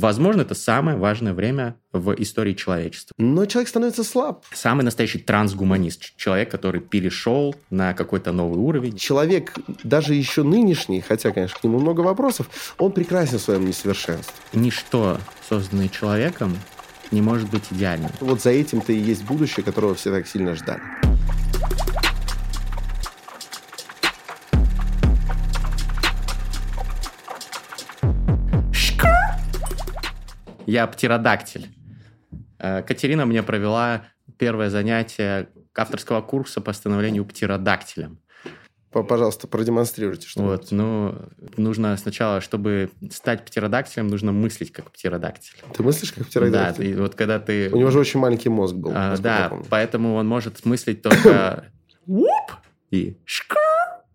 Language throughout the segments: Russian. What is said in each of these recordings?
Возможно, это самое важное время в истории человечества. Но человек становится слаб. Самый настоящий трансгуманист. Человек, который перешел на какой-то новый уровень. Человек, даже еще нынешний, хотя, конечно, к нему много вопросов, он прекрасен в своем несовершенстве. Ничто, созданное человеком, не может быть идеальным. Вот за этим-то и есть будущее, которого все так сильно ждали. Я птеродактиль. Э, Катерина мне провела первое занятие авторского курса по становлению птеродактилем. Пожалуйста, продемонстрируйте что Вот, ну, нужно сначала, чтобы стать птеродактилем, нужно мыслить как птеродактиль. Ты мыслишь как птеродактиль? Да, и вот когда ты... У него же очень маленький мозг был. А, да, поэтому он может мыслить только и шка.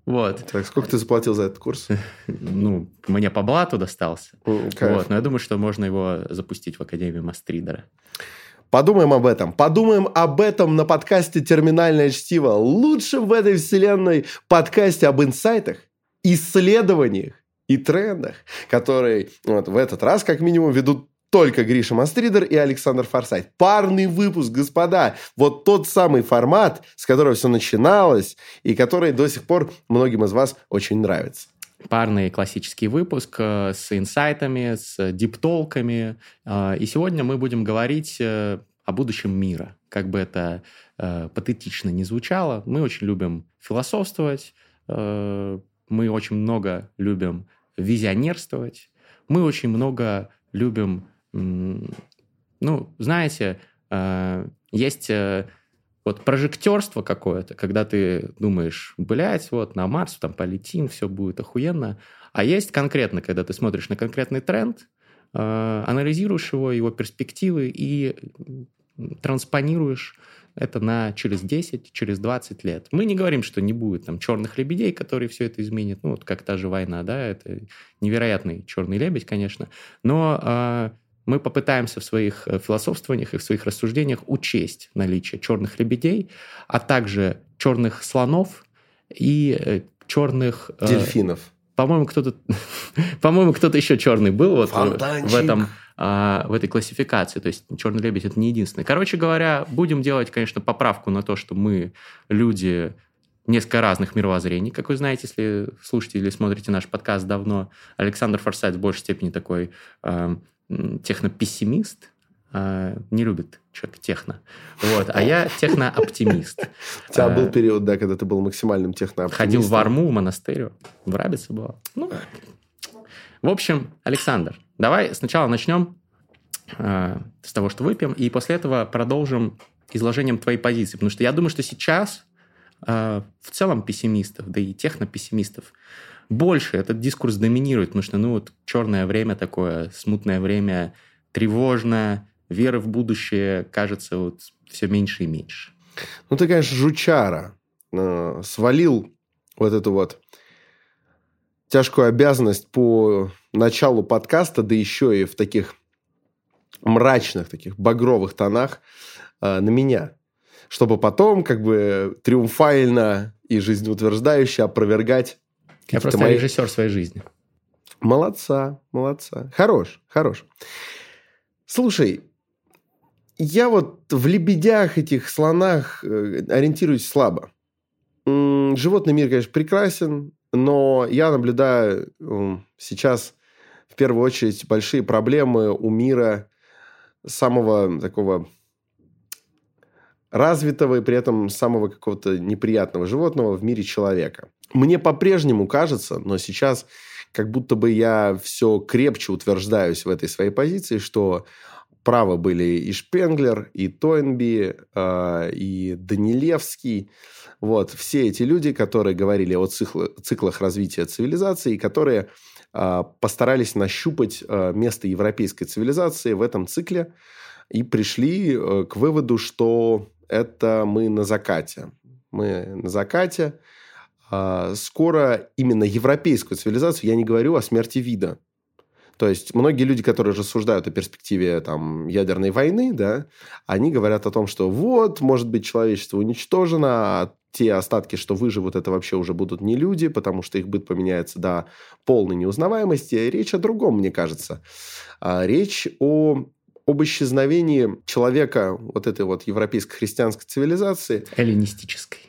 Вот. Так, сколько ты заплатил за этот курс? Ну, мне по блату достался. Кайф. Вот, но я думаю, что можно его запустить в Академию Мастридера. Подумаем об этом. Подумаем об этом на подкасте «Терминальное чтиво». Лучшем в этой вселенной подкасте об инсайтах, исследованиях и трендах, которые вот, в этот раз, как минимум, ведут только Гриша Мастридер и Александр Форсайт. Парный выпуск, господа. Вот тот самый формат, с которого все начиналось, и который до сих пор многим из вас очень нравится. Парный классический выпуск э, с инсайтами, с диптолками. Э, И сегодня мы будем говорить э, о будущем мира. Как бы это патетично не звучало, мы очень любим философствовать, мы очень много любим визионерствовать, мы очень много любим, ну, знаете, э, есть э, вот прожектерство какое-то, когда ты думаешь, блядь, вот на Марс там полетим, все будет охуенно. А есть конкретно, когда ты смотришь на конкретный тренд, э, анализируешь его, его перспективы и транспонируешь это на через 10, через 20 лет. Мы не говорим, что не будет там черных лебедей, которые все это изменят. Ну, вот как та же война, да, это невероятный черный лебедь, конечно. Но мы попытаемся в своих э, философствованиях и в своих рассуждениях учесть наличие черных лебедей, а также черных слонов и э, черных... э, Дельфинов. По-моему, кто-то, по-моему, кто-то еще черный был вот в, Фонтанчик. в этом а, в этой классификации. То есть черный лебедь это не единственный. Короче говоря, будем делать, конечно, поправку на то, что мы люди несколько разных мировоззрений. Как вы знаете, если слушаете или смотрите наш подкаст давно, Александр Форсайт в большей степени такой э, м, технопессимист, э, не любит человек техно. Вот. А я технооптимист. У тебя Э, был период, да, когда ты был максимальным технооптимистом. Ходил в Арму, в монастырь, в Рабице был. Ну, в общем, Александр, давай сначала начнем э, с того, что выпьем, и после этого продолжим изложением твоей позиции. Потому что я думаю, что сейчас э, в целом пессимистов, да и технопессимистов больше этот дискурс доминирует, потому что, ну, вот черное время такое, смутное время, тревожное, веры в будущее кажется вот все меньше и меньше. Ну, ты, конечно, жучара. Э, Свалил вот эту вот тяжкую обязанность по началу подкаста, да еще и в таких мрачных, таких багровых тонах э, на меня. Чтобы потом как бы триумфально и жизнеутверждающе опровергать Я просто мои- режиссер своей жизни. Молодца, молодца. Хорош, хорош. Слушай, я вот в лебедях, этих слонах э, ориентируюсь слабо. Животный мир, конечно, прекрасен, но я наблюдаю сейчас в первую очередь большие проблемы у мира самого такого развитого и при этом самого какого-то неприятного животного в мире человека. Мне по-прежнему кажется, но сейчас как будто бы я все крепче утверждаюсь в этой своей позиции, что правы были и Шпенглер, и Тойнби, э, и Данилевский. Вот, все эти люди, которые говорили о цикла- циклах развития цивилизации, которые э, постарались нащупать э, место европейской цивилизации в этом цикле и пришли э, к выводу, что это мы на закате. Мы на закате. А, Скоро именно европейскую цивилизацию, я не говорю о смерти вида. То есть многие люди, которые рассуждают о перспективе там, ядерной войны, да, они говорят о том, что вот, может быть, человечество уничтожено, а те остатки, что выживут, это вообще уже будут не люди, потому что их быт поменяется до полной неузнаваемости. Речь о другом, мне кажется. А речь о об исчезновении человека вот этой вот европейской христианской цивилизации. Эллинистической.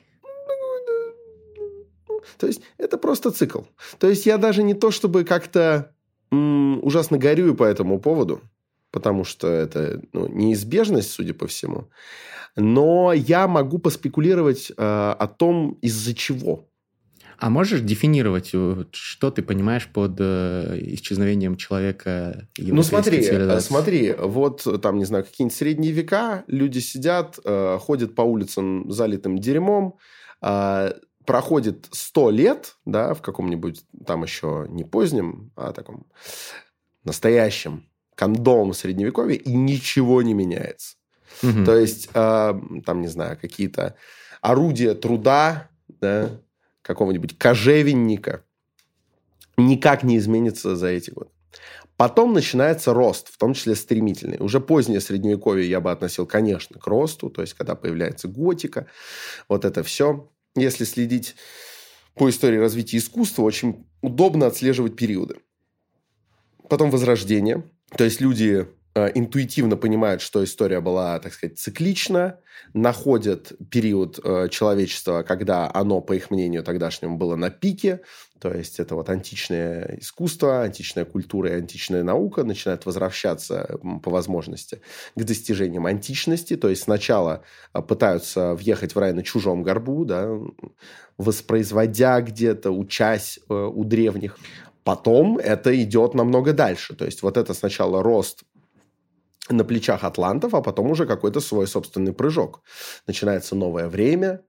То есть это просто цикл. То есть я даже не то чтобы как-то ужасно горюю по этому поводу, потому что это ну, неизбежность, судя по всему. Но я могу поспекулировать э, о том, из-за чего. А можешь дефинировать, э, что ты понимаешь под э, исчезновением человека? Ну смотри, э, смотри, вот там, не знаю, какие-нибудь средние века, люди сидят, ходят по улицам залитым дерьмом, э, проходит сто лет, да, в каком-нибудь там еще не позднем, а таком настоящем кондом средневековья, и ничего не меняется. Угу. То есть, э, там, не знаю, какие-то орудия труда, да, какого-нибудь кожевенника никак не изменится за эти годы. Потом начинается рост, в том числе стремительный. Уже позднее средневековье я бы относил, конечно, к росту, то есть когда появляется готика, вот это все. Если следить по истории развития искусства, очень удобно отслеживать периоды. Потом возрождение, то есть люди интуитивно понимают, что история была, так сказать, циклична, находят период э, человечества, когда оно, по их мнению, тогдашнему было на пике, то есть это вот античное искусство, античная культура и античная наука начинают возвращаться по возможности к достижениям античности, то есть сначала э, пытаются въехать в рай на чужом горбу, да, воспроизводя где-то, учась у древних. Потом это идет намного дальше. То есть вот это сначала рост на плечах атлантов, а потом уже какой-то свой собственный прыжок. Начинается новое время,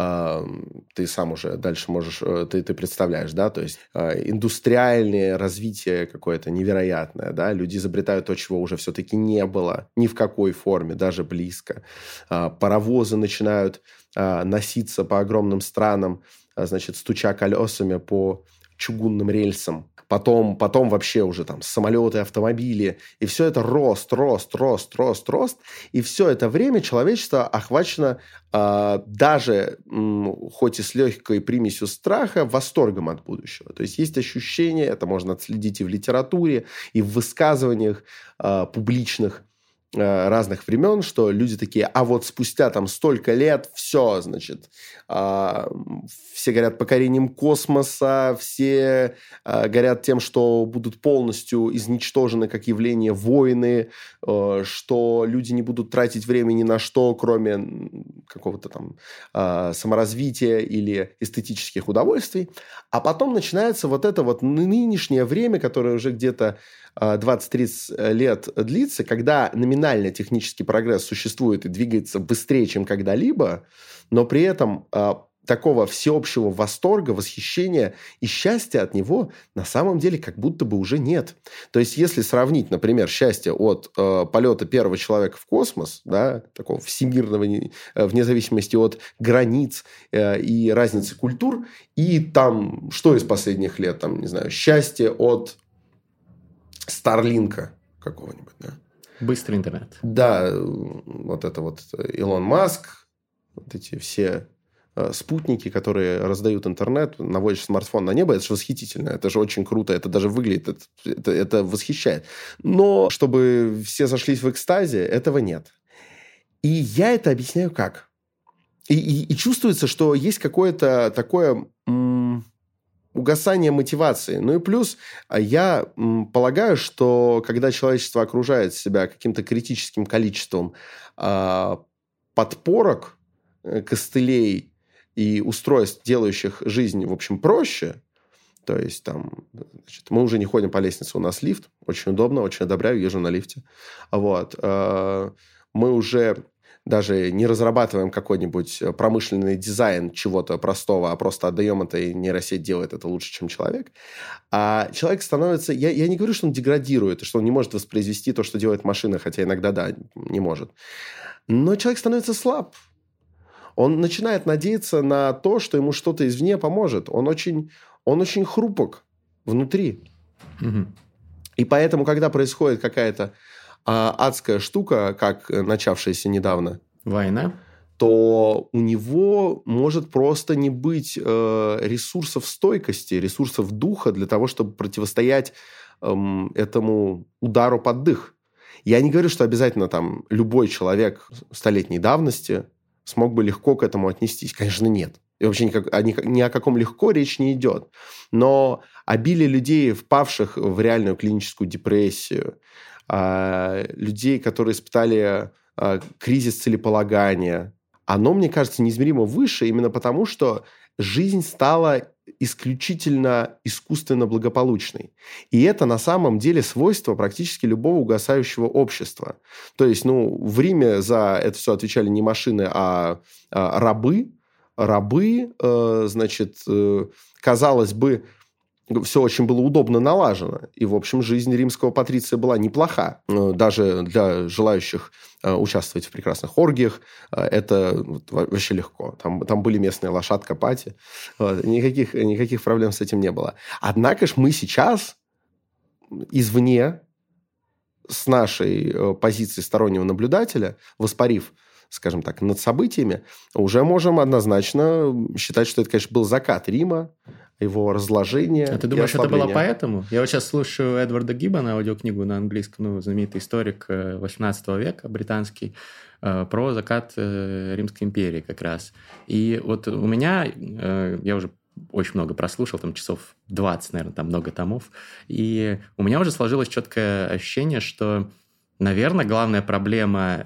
а, ты сам уже дальше можешь, э, ты, ты представляешь, да, то есть а, индустриальное развитие какое-то невероятное, да, люди изобретают то, чего уже все-таки не было ни в какой форме, даже близко. А, паровозы начинают носиться по огромным странам, значит, стуча колесами по чугунным рельсам потом, потом вообще уже там самолеты, автомобили, и все это рост, рост, рост, рост, рост, и все это время человечество охвачено э, даже, м, хоть и с легкой примесью страха, восторгом от будущего. То есть есть ощущение, это можно отследить и в литературе, и в высказываниях э, публичных, разных времен, что люди такие, а вот спустя там столько лет, все, значит, э, все горят покорением космоса, все э, горят тем, что будут полностью изничтожены как явление войны, э, что люди не будут тратить время ни на что, кроме какого-то там э, саморазвития или эстетических удовольствий. А потом начинается вот это вот нынешнее время, которое уже где-то 20-30 э, лет длится, когда номинально технический прогресс существует и двигается быстрее, чем когда-либо, но при этом а, такого всеобщего восторга, восхищения и счастья от него на самом деле как будто бы уже нет. То есть, если сравнить, например, счастье от э, полета первого человека в космос, да, такого всемирного, э, вне зависимости от границ э, и разницы культур, и там, что из последних лет, там, не знаю, счастье от Старлинка какого-нибудь, да? Быстрый интернет. Да, вот это вот Илон Маск, вот эти все э, спутники, которые раздают интернет, наводишь смартфон на небо, это же восхитительно, это же очень круто, это даже выглядит, это, это, это восхищает. Но чтобы все сошлись в экстазе, этого нет. И я это объясняю как? И, и, и чувствуется, что есть какое-то такое... Угасание мотивации. Ну и плюс а, я полагаю, что когда человечество окружает себя каким-то критическим количеством э, подпорок, э, костылей и устройств, делающих жизнь, в общем, проще, то есть там, значит, мы уже не ходим по лестнице, у нас лифт, очень удобно, очень одобряю, езжу на лифте. Вот. Э, мы уже даже не разрабатываем какой-нибудь э, промышленный дизайн чего-то простого, а просто отдаем это, и нейросеть делает это лучше, чем человек. А человек становится... Я, я не говорю, что он деградирует, что он не может воспроизвести то, что делает машина, хотя иногда, да, не может. Но человек становится слаб. Он начинает надеяться на то, что ему что-то извне поможет. Он очень, он очень хрупок внутри. Угу. И поэтому, когда происходит какая-то адская штука, как начавшаяся недавно. Война? то у него может просто не быть э, ресурсов стойкости, ресурсов духа для того, чтобы противостоять э, этому удару под дых. Я не говорю, что обязательно там любой человек столетней давности смог бы легко к этому отнестись. Конечно, нет. И вообще никак, о, ни о каком легко речь не идет. Но обилие людей, впавших в реальную клиническую депрессию, э, людей, которые испытали э, кризис целеполагания, оно, мне кажется, неизмеримо выше именно потому, что жизнь стала исключительно искусственно благополучной. И это на самом деле свойство практически любого угасающего общества. То есть, ну, в Риме за это все отвечали не машины, а, а рабы. Рабы, э, значит, э, казалось бы, все очень было удобно налажено. И, в общем, жизнь римского патриция была неплоха. Э, даже для желающих э, участвовать в прекрасных оргиях э, это вообще легко. Там, там были местные лошадка, пати. Вот. Никаких, никаких проблем с этим не было. Однако ж мы сейчас извне с нашей позиции стороннего наблюдателя, воспарив скажем так, над событиями, уже можем однозначно считать, что это, конечно, был закат Рима, его разложение. А ты думаешь, это было поэтому? Я вот сейчас слушаю Эдварда Гиббона, аудиокнигу на английском, ну, знаменитый историк 18 э, века, британский, э, про закат э, Римской империи как раз. И вот у меня, я уже очень много прослушал, там часов 20, наверное, там много томов, и у меня уже сложилось четкое ощущение, что Наверное, главная проблема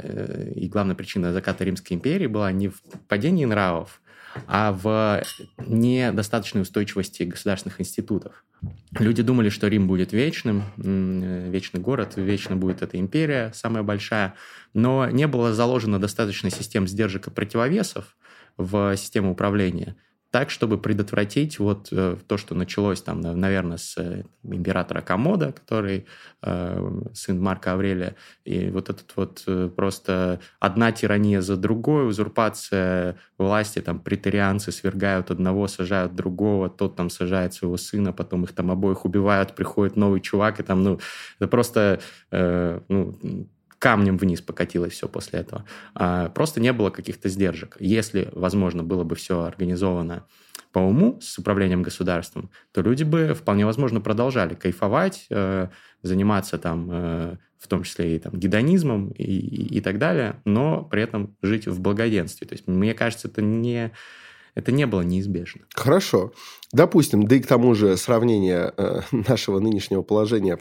и главная причина заката Римской империи была не в падении нравов, а в недостаточной устойчивости государственных институтов. Люди думали, что Рим будет вечным, вечный город, вечно будет эта империя, самая большая, но не было заложено достаточно систем сдержек и противовесов в систему управления – так, чтобы предотвратить вот э, то, что началось там, наверное, с э, императора Комода, который э, сын Марка Аврелия, и вот этот вот э, просто одна тирания за другой, узурпация власти, там претарианцы свергают одного, сажают другого, тот там сажает своего сына, потом их там обоих убивают, приходит новый чувак, и там, ну, это просто, э, ну, камнем вниз покатилось все после этого. А, просто не было каких-то сдержек. Если, возможно, было бы все организовано по уму с управлением государством, то люди бы вполне возможно продолжали кайфовать, э, заниматься там, э, в том числе и там, гедонизмом и, и, и так далее, но при этом жить в благоденствии. То есть, мне кажется, это не это не было неизбежно. Хорошо. Допустим, да и к тому же сравнение э, нашего нынешнего положения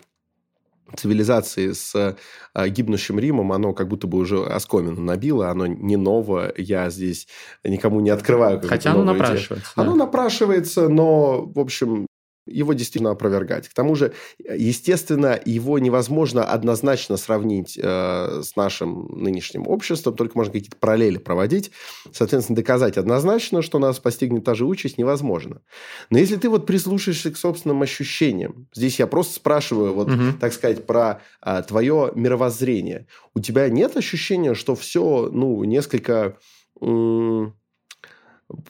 цивилизации с э, гибнущим Римом, оно как будто бы уже оскомину набило, оно не новое, я здесь никому не открываю. Хотя оно напрашивается. Да. Оно напрашивается, но, в общем, его действительно опровергать. К тому же, естественно, его невозможно однозначно сравнить э, с нашим нынешним обществом, только можно какие-то параллели проводить. Соответственно, доказать однозначно, что нас постигнет та же участь, невозможно. Но если ты вот прислушаешься к собственным ощущениям, здесь я просто спрашиваю, вот, угу. так сказать, про э, твое мировоззрение. У тебя нет ощущения, что все, ну, несколько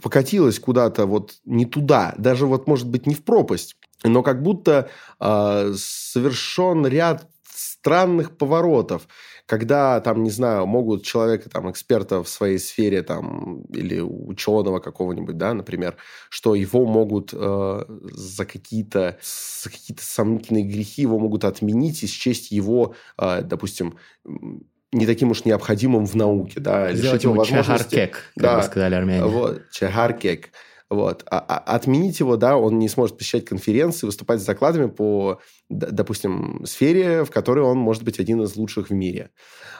покатилась куда-то вот не туда, даже вот, может быть, не в пропасть, но как будто э, совершен ряд странных поворотов, когда там, не знаю, могут человека, там, эксперта в своей сфере, там, или ученого какого-нибудь, да, например, что его могут э, за какие-то за какие-то сомнительные грехи его могут отменить и счесть его, э, допустим, не таким уж необходимым в науке, да, Сделать ему чехаркек, как да, бы сказали армяне. Вот, чехаркек. Вот. А, а, отменить его, да, он не сможет посещать конференции, выступать с закладами по, допустим, сфере, в которой он может быть один из лучших в мире.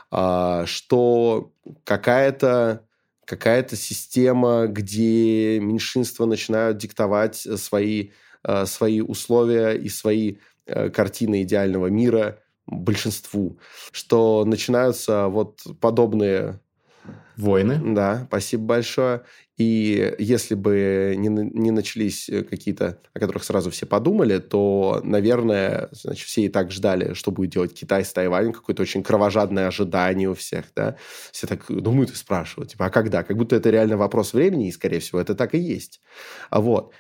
А, что какая-то какая-то система, где меньшинства начинают диктовать свои, э, свои условия и свои э, картины идеального мира – большинству, что начинаются вот подобные Войны. Да, спасибо большое. И если бы не, не начались какие-то, о которых сразу все подумали, то, наверное, значит, все и так ждали, что будет делать Китай с Тайванем, какое-то очень кровожадное ожидание у всех, да. Все так думают и спрашивают, типа, а когда? Как будто это реально вопрос времени, и, скорее всего, это так и есть. А вот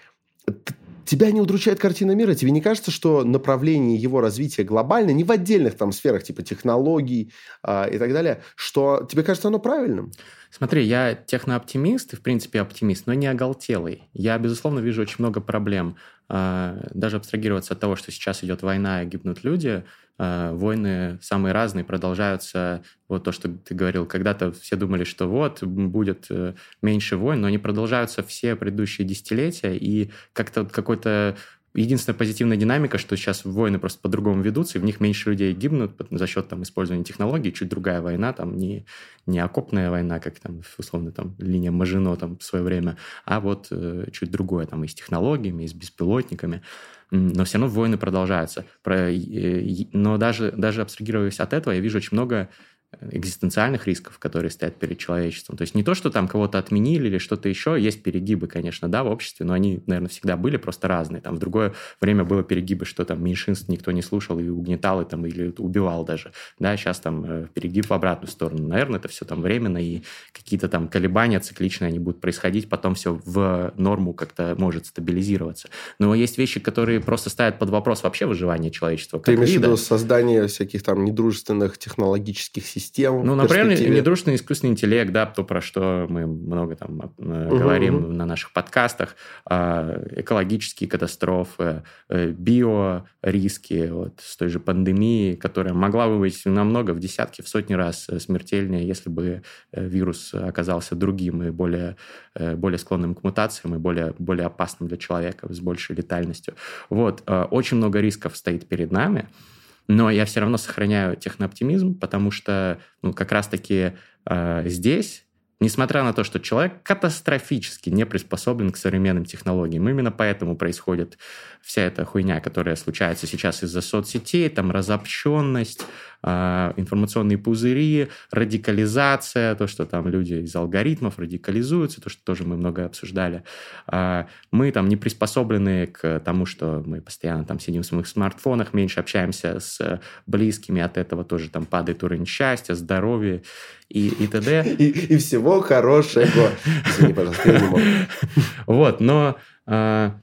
тебя не удручает картина мира? Тебе не кажется, что направление его развития глобально, не в отдельных там сферах, типа технологий э, и так далее, что тебе кажется оно правильным? Смотри, я технооптимист и, в принципе, оптимист, но не оголтелый. Я, безусловно, вижу очень много проблем. А, даже абстрагироваться от того, что сейчас идет война и гибнут люди, а, войны самые разные продолжаются. Вот то, что ты говорил, когда-то все думали, что вот, будет э, меньше войн, но они продолжаются все предыдущие десятилетия, и как-то какой-то Единственная позитивная динамика, что сейчас войны просто по-другому ведутся, и в них меньше людей гибнут за счет там, использования технологий, чуть другая война, там не, не окопная война, как там, условно, там, линия Мажино там, в свое время, а вот э, чуть другое, там, и с технологиями, и с беспилотниками. Но все равно войны продолжаются. Про, э, но даже, даже абстрагируясь от этого, я вижу очень много экзистенциальных рисков, которые стоят перед человечеством. То есть не то, что там кого-то отменили или что-то еще, есть перегибы, конечно, да, в обществе, но они, наверное, всегда были просто разные. Там в другое время было перегибы, что там меньшинств никто не слушал и угнетал, и, там, или убивал даже. Да, сейчас там э, перегиб в обратную сторону. Наверное, это все там временно, и какие-то там колебания цикличные, они будут происходить, потом все в норму как-то может стабилизироваться. Но есть вещи, которые просто ставят под вопрос вообще выживание человечества. Ты имеешь в виду создание всяких там недружественных технологических систем, систем. Ну, например, недружественный искусственный интеллект, да, то, про что мы много там угу, говорим угу. на наших подкастах, а, экологические катастрофы, э, биориски вот, с той же пандемией, которая могла бы быть намного, в десятки, в сотни раз э, смертельнее, если бы э, вирус оказался другим и более, более склонным к мутациям и более, более опасным для человека, с большей летальностью. Вот, очень много рисков стоит перед нами, но я все равно сохраняю технооптимизм, потому что ну, как раз-таки э, здесь Несмотря на то, что человек катастрофически не приспособлен к современным технологиям. Именно поэтому происходит вся эта хуйня, которая случается сейчас из-за соцсетей, там разобщенность, а, информационные пузыри, радикализация, то, что там люди из алгоритмов радикализуются, то, что тоже мы много обсуждали. А, мы там не приспособлены к тому, что мы постоянно там сидим в своих смартфонах, меньше общаемся с близкими, от этого тоже там падает уровень счастья, здоровья и, и т.д. И, и всего хорошего. Извини, пожалуйста, я не могу. Вот, но а,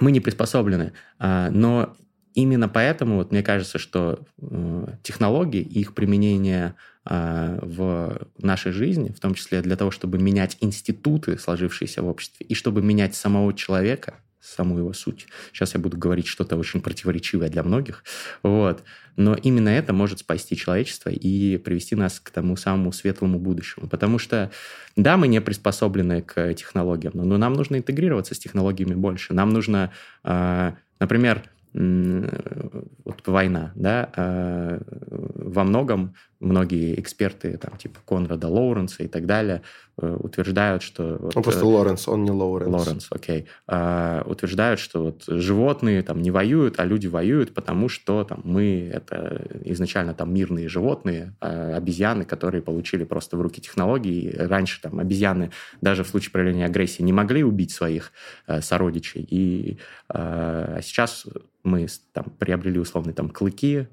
мы не приспособлены. но именно поэтому вот мне кажется, что э, технологии и их применение э, в нашей жизни, в том числе для того, чтобы менять институты, сложившиеся в обществе, и чтобы менять самого человека, саму его суть. Сейчас я буду говорить что-то очень противоречивое для многих, вот. Но именно это может спасти человечество и привести нас к тому самому светлому будущему. Потому что, да, мы не приспособлены к технологиям, но нам нужно интегрироваться с технологиями больше. Нам нужно, э, например, вот война, да, а, во многом многие эксперты, там, типа Конрада Лоуренса и так далее, э, утверждают, что... Вот, он просто э, Лоуренс, он не Лоуренс. Лоуренс, окей. А, утверждают, что вот животные там не воюют, а люди воюют, потому что там мы это изначально там мирные животные, а обезьяны, которые получили просто в руки технологии. Раньше там обезьяны даже в случае проявления агрессии не могли убить своих э, сородичей. И а сейчас мы там приобрели условные там клыки,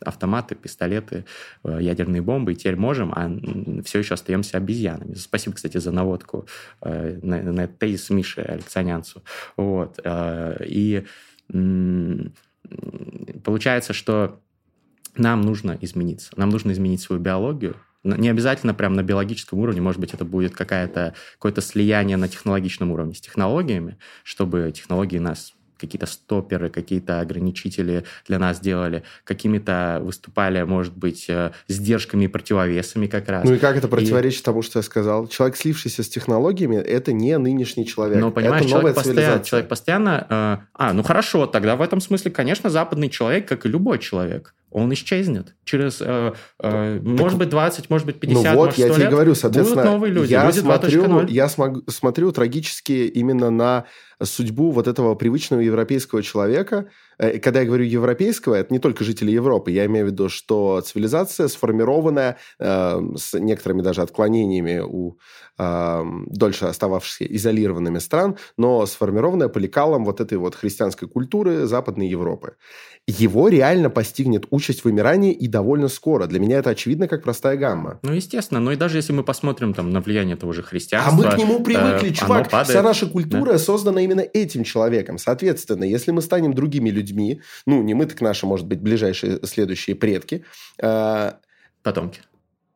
автоматы, пистолеты, Э, ядерные бомбы, и теперь можем, а все еще остаемся обезьянами. Спасибо, кстати, за наводку э, на, на этот тезис Миши Алексанянцу. Вот. Э, и получается, что нам нужно измениться. Нам нужно изменить свою биологию, не обязательно прямо на биологическом уровне, может быть, это будет какая-то, какое-то слияние на технологичном уровне с технологиями, чтобы технологии нас какие-то стоперы, какие-то ограничители для нас делали, какими-то выступали, может быть, э, сдержками и противовесами как раз. Ну и как это противоречит и... тому, что я сказал? Человек, слившийся с технологиями, это не нынешний человек. Ну, понимаешь, это человек, постоянно, человек постоянно... Э, а, ну хорошо, тогда в этом смысле, конечно, западный человек, как и любой человек, он исчезнет. Через, э, э, так, может быть, 20, может быть, 50, ну вот, может, я тебе лет говорю, соответственно, будут новые люди. Я, смотрю, я смог, смотрю трагически именно на судьбу вот этого привычного европейского человека. Э, когда я говорю европейского, это не только жители Европы. Я имею в виду, что цивилизация сформированная э, с некоторыми даже отклонениями у э, дольше остававшихся изолированными стран, но сформированная по лекалам вот этой вот христианской культуры Западной Европы его реально постигнет участь вымирания и довольно скоро. Для меня это очевидно как простая гамма. Ну, естественно. Но и даже если мы посмотрим там, на влияние того же христианства... А мы к нему привыкли, э, чувак. Вся наша культура да. создана именно этим человеком. Соответственно, если мы станем другими людьми, ну, не мы, так наши, может быть, ближайшие следующие предки... Э, Потомки.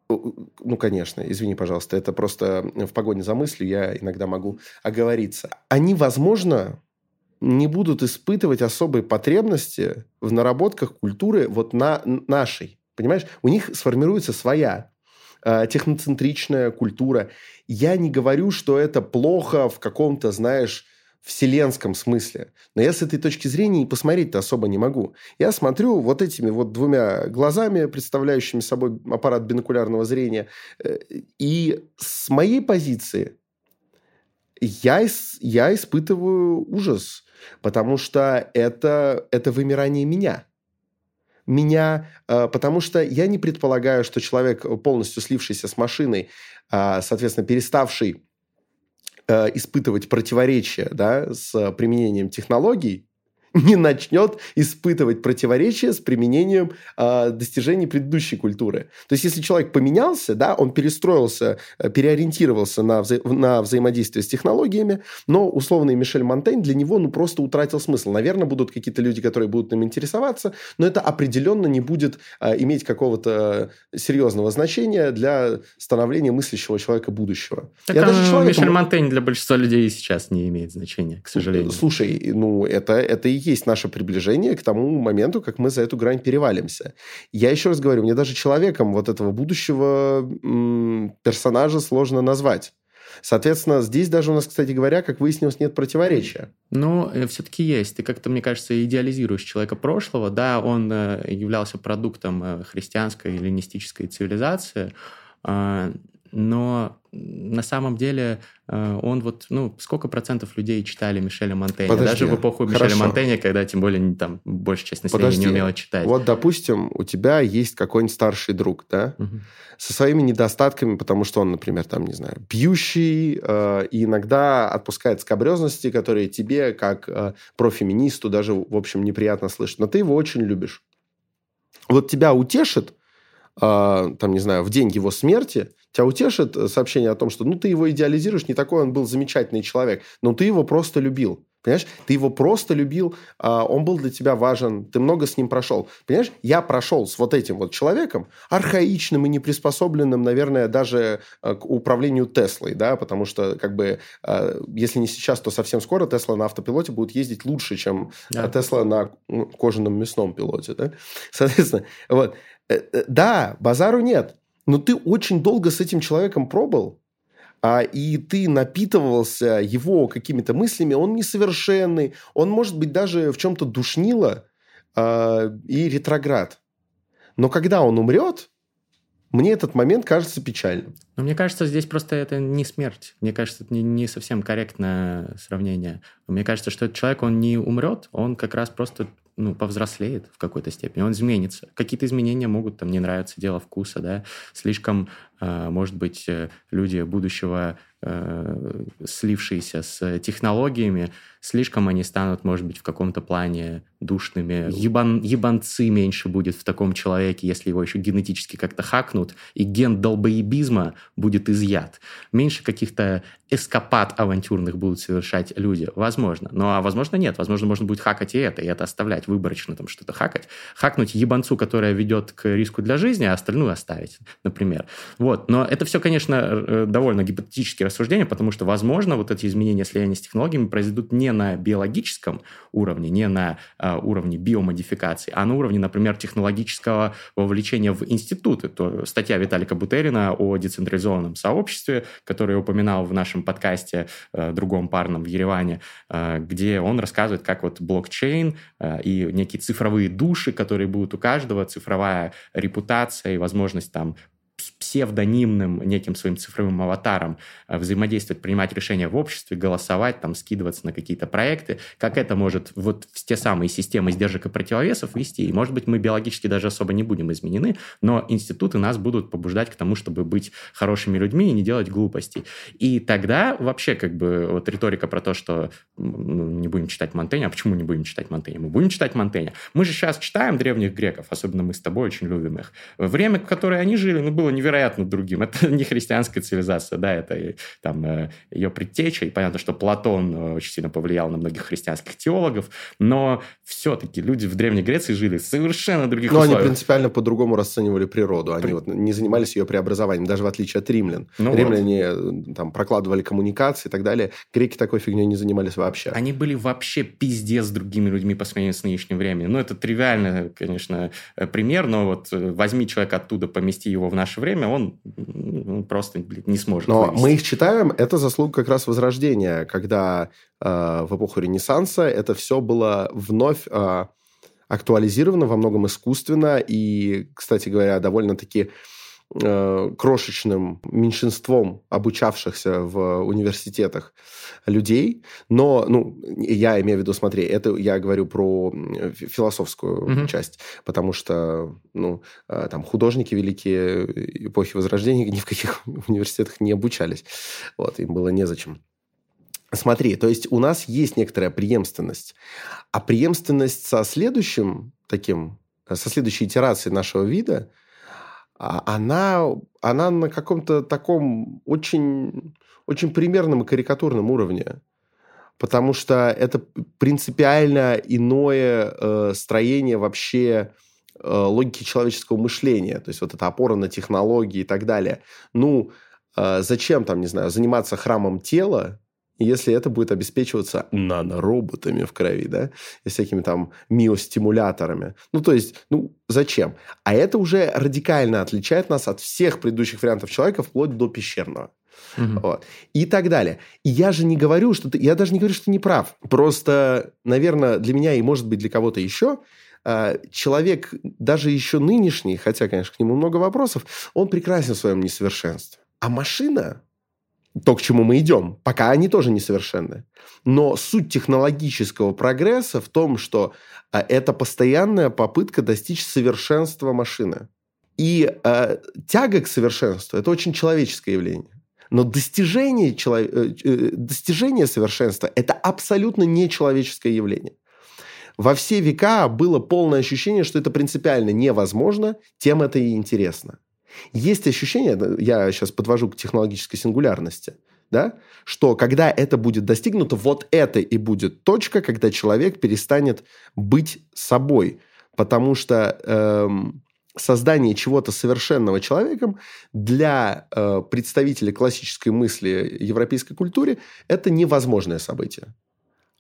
ну, конечно, извини, пожалуйста, это просто в погоне за мыслью я иногда могу оговориться. Они, возможно, не будут испытывать особой потребности в наработках культуры вот на нашей. Понимаешь? У них сформируется своя э, техноцентричная культура. Я не говорю, что это плохо в каком-то, знаешь, вселенском смысле. Но я с этой точки зрения и посмотреть-то особо не могу. Я смотрю вот этими вот двумя глазами, представляющими собой аппарат бинокулярного зрения, э, и с моей позиции я, я испытываю ужас, потому что это, это вымирание меня. Меня, э, потому что я не предполагаю, что человек, полностью слившийся с машиной, а, соответственно, переставший э, испытывать противоречия да, с применением технологий, не начнет испытывать противоречия с применением э, достижений предыдущей культуры. То есть, если человек поменялся, да, он перестроился, э, переориентировался на, вза на взаимодействие с технологиями, но условный Мишель Монтень для него ну, просто утратил смысл. Наверное, будут какие-то люди, которые будут им интересоваться, но это определенно не будет э, иметь какого-то серьезного значения для становления мыслящего человека будущего. Так, Я даже человеком... Мишель Монтень для большинства людей сейчас не имеет значения, к сожалению. Слушай, ну это, это и есть наше приближение к тому моменту, как мы за эту грань перевалимся. Я еще раз говорю, мне даже человеком вот этого будущего м- персонажа сложно назвать. Соответственно, здесь даже у нас, кстати говоря, как выяснилось, нет противоречия. Ну, э, все-таки есть. Ты как-то, мне кажется, идеализируешь человека прошлого. Да, он э, являлся продуктом э, христианской эллинистической цивилизации, а, но на самом деле э, он вот, ну, сколько процентов людей читали Мишеля Монтенья? Подожди, Даже в эпоху хорошо. Мишеля Монтенья, когда тем более там большая часть населения Подожди. не умела читать. Вот, допустим, у тебя есть какой-нибудь старший друг, да, угу. со своими недостатками, потому что он, например, там, не знаю, пьющий, э, и иногда отпускает скобрезности, которые тебе, как э, профеминисту, даже, в общем, неприятно слышать. Но ты его очень любишь. Вот тебя утешит, э, там, не знаю, в день его смерти – Тебя утешит э, сообщение о том, что ну ты его идеализируешь, не такой он был замечательный человек, но ты его просто любил. Понимаешь? Ты его просто любил, а, он был для тебя важен, ты много с ним прошел. Понимаешь? Я прошел с вот этим вот человеком, архаичным и неприспособленным, наверное, даже э, к управлению Теслой, да, потому что, как бы, э, если не сейчас, то совсем скоро Тесла на автопилоте будет ездить лучше, чем да. Тесла на кожаном мясном пилоте, да? Соответственно, вот. Да, базару нет но ты очень долго с этим человеком пробыл, а, и ты напитывался его какими-то мыслями, он несовершенный, он может быть даже в чем-то душнило а, и ретроград. Но когда он умрет, мне этот момент кажется печальным. Но мне кажется, здесь просто это не смерть. Мне кажется, это не, не совсем корректное сравнение. Мне кажется, что этот человек, он не умрет, он как раз просто ну, повзрослеет в какой-то степени, он изменится. Какие-то изменения могут там не нравиться, дело вкуса, да. Слишком, э, может быть, э, люди будущего, э, слившиеся с технологиями, слишком они станут, может быть, в каком-то плане душными. Ебан, ебанцы меньше будет в таком человеке, если его еще генетически как-то хакнут, и ген долбоебизма будет изъят. Меньше каких-то эскапад авантюрных будут совершать люди. Возможно. Ну, а возможно, нет. Возможно, можно будет хакать и это, и это оставлять выборочно, там что-то хакать. Хакнуть ебанцу, которая ведет к риску для жизни, а остальную оставить, например. Вот. Но это все, конечно, э, довольно гипотетические рассуждения, потому что, возможно, вот эти изменения слияния с технологиями произойдут не на биологическом уровне, не на э, уровне биомодификации, а на уровне, например, технологического вовлечения в институты. То статья Виталика Бутерина о децентрализованном сообществе, который я упоминал в нашем подкасте э, другом парном в Ереване, э, где он рассказывает, как вот блокчейн э, и некие цифровые души, которые будут у каждого, цифровая репутация и возможность там псевдонимным неким своим цифровым аватаром э, взаимодействовать, принимать решения в обществе, голосовать, там, скидываться на какие-то проекты, как это может вот в те самые системы сдержек и противовесов вести. И, может быть, мы биологически даже особо не будем изменены, но институты нас будут побуждать к тому, чтобы быть хорошими людьми и не делать глупостей. И тогда вообще как бы вот риторика про то, что ну, не будем читать Монтенья, а почему не будем читать Монтенья? Мы будем читать Монтенья. Мы же сейчас читаем древних греков, особенно мы с тобой очень любим их. Время, в которое они жили, ну, было невероятно невероятно другим. Это не христианская цивилизация, да, это там э, ее предтеча, и понятно, что Платон э, очень сильно повлиял на многих христианских теологов, но все-таки люди в Древней Греции жили совершенно других но условиях. они принципиально по-другому расценивали природу, они При... вот не занимались ее преобразованием, даже в отличие от римлян. Ну Римляне вот. там прокладывали коммуникации и так далее, греки такой фигней не занимались вообще. Они были вообще пиздец с другими людьми по сравнению с нынешним временем. Ну, это тривиальный, конечно, пример, но вот возьми человека оттуда, помести его в наше время, он просто блин, не сможет. Но вывести. мы их читаем, это заслуга как раз Возрождения, когда э, в эпоху Ренессанса это все было вновь э, актуализировано, во многом искусственно, и, кстати говоря, довольно-таки Э, крошечным меньшинством обучавшихся в университетах людей, но, ну, я имею в виду, смотри, это я говорю про философскую mm-hmm. часть, потому что, ну, э, там художники великие эпохи Возрождения ни в каких университетах не обучались, вот, им было незачем. Смотри, то есть у нас есть некоторая преемственность, а преемственность со следующим таким, со следующей итерацией нашего вида – она, она на каком-то таком очень, очень примерном и карикатурном уровне. Потому что это принципиально иное э, строение вообще э, логики человеческого мышления. То есть вот эта опора на технологии и так далее. Ну, э, зачем там, не знаю, заниматься храмом тела, если это будет обеспечиваться нанороботами в крови, да, и всякими там миостимуляторами. Ну, то есть, ну, зачем? А это уже радикально отличает нас от всех предыдущих вариантов человека, вплоть до пещерного. Угу. Вот. И так далее. И я же не говорю, что ты... Я даже не говорю, что ты не прав. Просто, наверное, для меня и, может быть, для кого-то еще а, человек, даже еще нынешний, хотя, конечно, к нему много вопросов, он прекрасен в своем несовершенстве. А машина, то, к чему мы идем. Пока они тоже несовершенны. Но суть технологического прогресса в том, что а, это постоянная попытка достичь совершенства машины. И э, тяга к совершенству – это очень человеческое явление. Но достижение, челов... Э, э, достижение совершенства – это абсолютно нечеловеческое явление. Во все века было полное ощущение, что это принципиально невозможно, тем это и интересно. Есть ощущение, я сейчас подвожу к технологической сингулярности, да, что когда это будет достигнуто, вот это и будет точка, когда человек перестанет быть собой, потому что эм, создание чего-то совершенного человеком для э, представителей классической мысли европейской культуре это невозможное событие.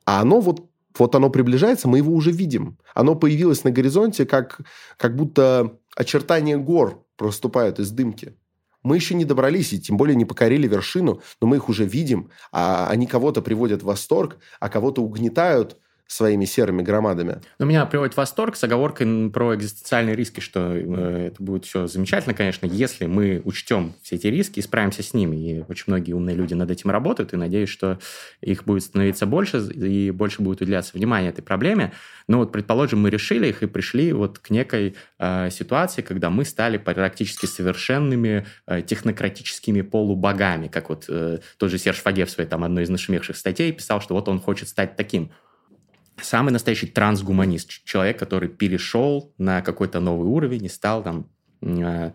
А оно вот вот оно приближается, мы его уже видим. Оно появилось на горизонте, как, как будто очертания гор проступают из дымки. Мы еще не добрались и тем более не покорили вершину, но мы их уже видим, а они кого-то приводят в восторг, а кого-то угнетают, своими серыми громадами. Ну, меня приводит в восторг с оговоркой про экзистенциальные риски, что э, это будет все замечательно, конечно, если мы учтем все эти риски и справимся с ними. И очень многие умные люди над этим работают, и надеюсь, что их будет становиться больше, и больше будет уделяться внимание этой проблеме. Но вот, предположим, мы решили их и пришли вот к некой э, ситуации, когда мы стали практически совершенными э, технократическими полубогами, как вот э, тот же Серж Фаге в своей там одной из нашумевших статей писал, что вот он хочет стать таким самый настоящий трансгуманист, человек, который перешел на какой-то новый уровень и стал там э,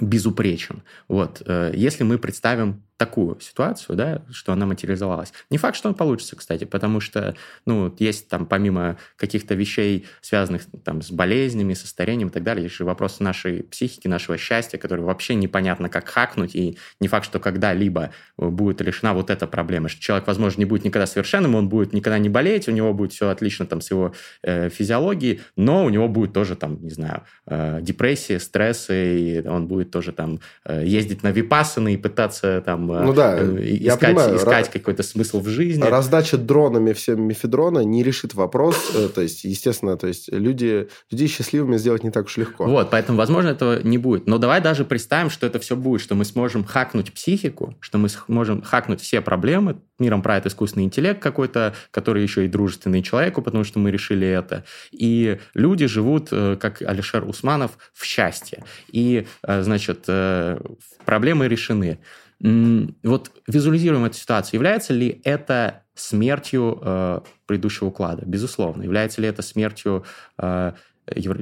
безупречен. Вот. Э, если мы представим такую ситуацию, да, что она материализовалась. Не факт, что он получится, кстати, потому что, ну, есть там помимо каких-то вещей, связанных там с болезнями, со старением и так далее, есть же вопросы нашей психики, нашего счастья, которые вообще непонятно, как хакнуть, и не факт, что когда-либо будет решена вот эта проблема, что человек, возможно, не будет никогда совершенным, он будет никогда не болеть, у него будет все отлично там с его э, физиологией, но у него будет тоже там, не знаю, э, депрессия, стрессы, и он будет тоже там э, ездить на випассаны и пытаться там ну, да, э, искать, понимаю, искать раз... какой-то смысл в жизни. Раздача дронами всем мифедрона не решит вопрос. Э, то есть, естественно, то есть люди, людей счастливыми сделать не так уж легко. Вот, поэтому, возможно, этого не будет. Но давай даже представим, что это все будет, что мы сможем хакнуть психику, что мы сможем хакнуть все проблемы, миром правит искусственный интеллект какой-то, который еще и дружественный человеку, потому что мы решили это. И люди живут, э, как Алишер Усманов, в счастье. И, значит, проблемы решены. Вот визуализируем эту ситуацию. Является ли это смертью э, предыдущего уклада? Безусловно. Является ли это смертью э,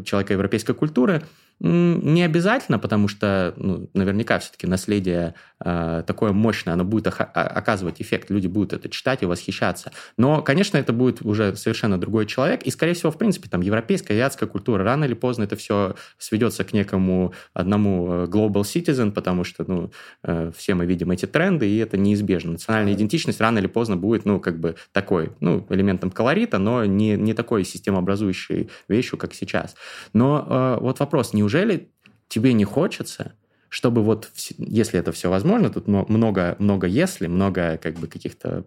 человека европейской культуры? Не обязательно, потому что ну, наверняка все-таки наследие э, такое мощное, оно будет оказывать эффект, люди будут это читать и восхищаться. Но, конечно, это будет уже совершенно другой человек, и, скорее всего, в принципе, там европейская, азиатская культура, рано или поздно это все сведется к некому одному э, global citizen, потому что, ну, э, все мы видим эти тренды, и это неизбежно. Национальная идентичность рано или поздно будет, ну, как бы такой, ну, элементом колорита, но не, не такой системообразующей вещью, как сейчас. Но э, вот вопрос, неужели тебе не хочется, чтобы вот, если это все возможно, тут много, много если, много как бы каких-то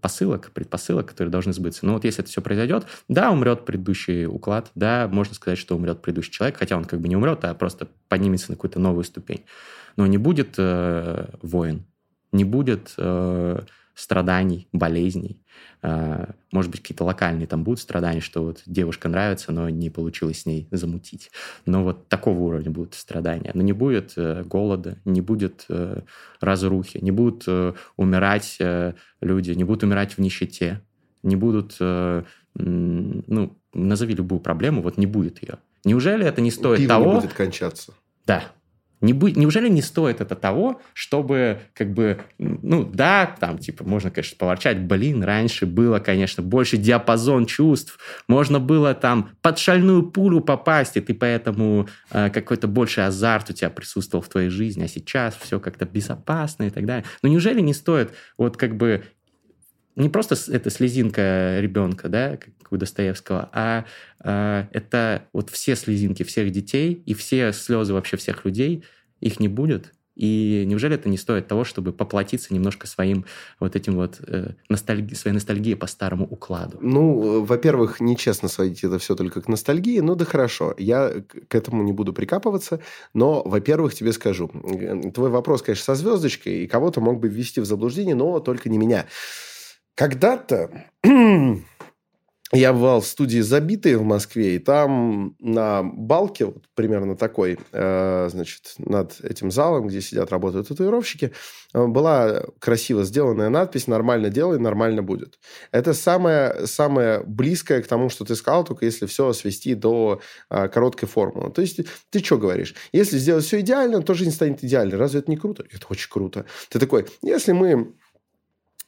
посылок, предпосылок, которые должны сбыться. Но вот если это все произойдет, да, умрет предыдущий уклад, да, можно сказать, что умрет предыдущий человек, хотя он как бы не умрет, а просто поднимется на какую-то новую ступень. Но не будет э, войн, не будет э, страданий, болезней. А, может быть, какие-то локальные там будут страдания, что вот девушка нравится, но не получилось с ней замутить. Но вот такого уровня будут страдания. Но не будет э, голода, не будет э, разрухи, не будут э, умирать люди, не будут умирать в нищете, не будут, ну, назови любую проблему, вот не будет ее. Неужели это не стоит Пиво того... не будет кончаться. Да, не будь, неужели не стоит это того, чтобы, как бы, ну, да, там, типа, можно, конечно, поворчать, блин, раньше было, конечно, больше диапазон чувств, можно было там под шальную пулю попасть, и ты поэтому э, какой-то больше азарт у тебя присутствовал в твоей жизни, а сейчас все как-то безопасно и так далее. Но неужели не стоит вот как бы не просто это слезинка ребенка, да, как у Достоевского, а э, это вот все слезинки всех детей и все слезы вообще всех людей, их не будет. И неужели это не стоит того, чтобы поплатиться немножко своим вот этим вот э, ностальги, своей ностальгией по старому укладу? Ну, во-первых, нечестно сводить это все только к ностальгии. Ну да хорошо, я к этому не буду прикапываться. Но, во-первых, тебе скажу, твой вопрос, конечно, со звездочкой, и кого-то мог бы ввести в заблуждение, но только не меня. Когда-то я бывал в студии «Забитые» в Москве, и там на балке, вот примерно такой, э, значит, над этим залом, где сидят, работают татуировщики, э, была красиво сделанная надпись «Нормально делай, нормально будет». Это самое, самое близкое к тому, что ты сказал, только если все свести до э, короткой формулы. То есть, ты что говоришь? Если сделать все идеально, то жизнь станет идеальной. Разве это не круто? Это очень круто. Ты такой, если мы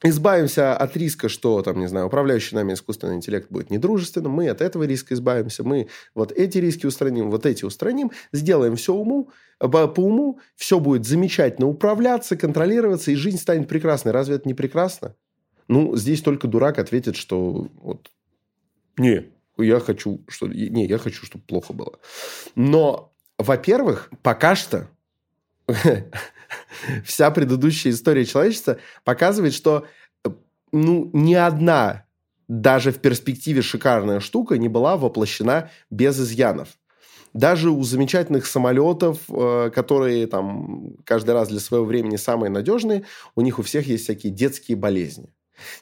избавимся от риска, что, там, не знаю, управляющий нами искусственный интеллект будет недружественным, мы от этого риска избавимся, мы вот эти риски устраним, вот эти устраним, сделаем все уму, по, по уму, все будет замечательно управляться, контролироваться, и жизнь станет прекрасной. Разве это не прекрасно? Ну, здесь только дурак ответит, что вот, не, я хочу, что, не, я хочу, чтобы плохо было. Но, во-первых, пока что вся предыдущая история человечества показывает, что ну, ни одна даже в перспективе шикарная штука не была воплощена без изъянов. Даже у замечательных самолетов, э, которые там каждый раз для своего времени самые надежные, у них у всех есть всякие детские болезни.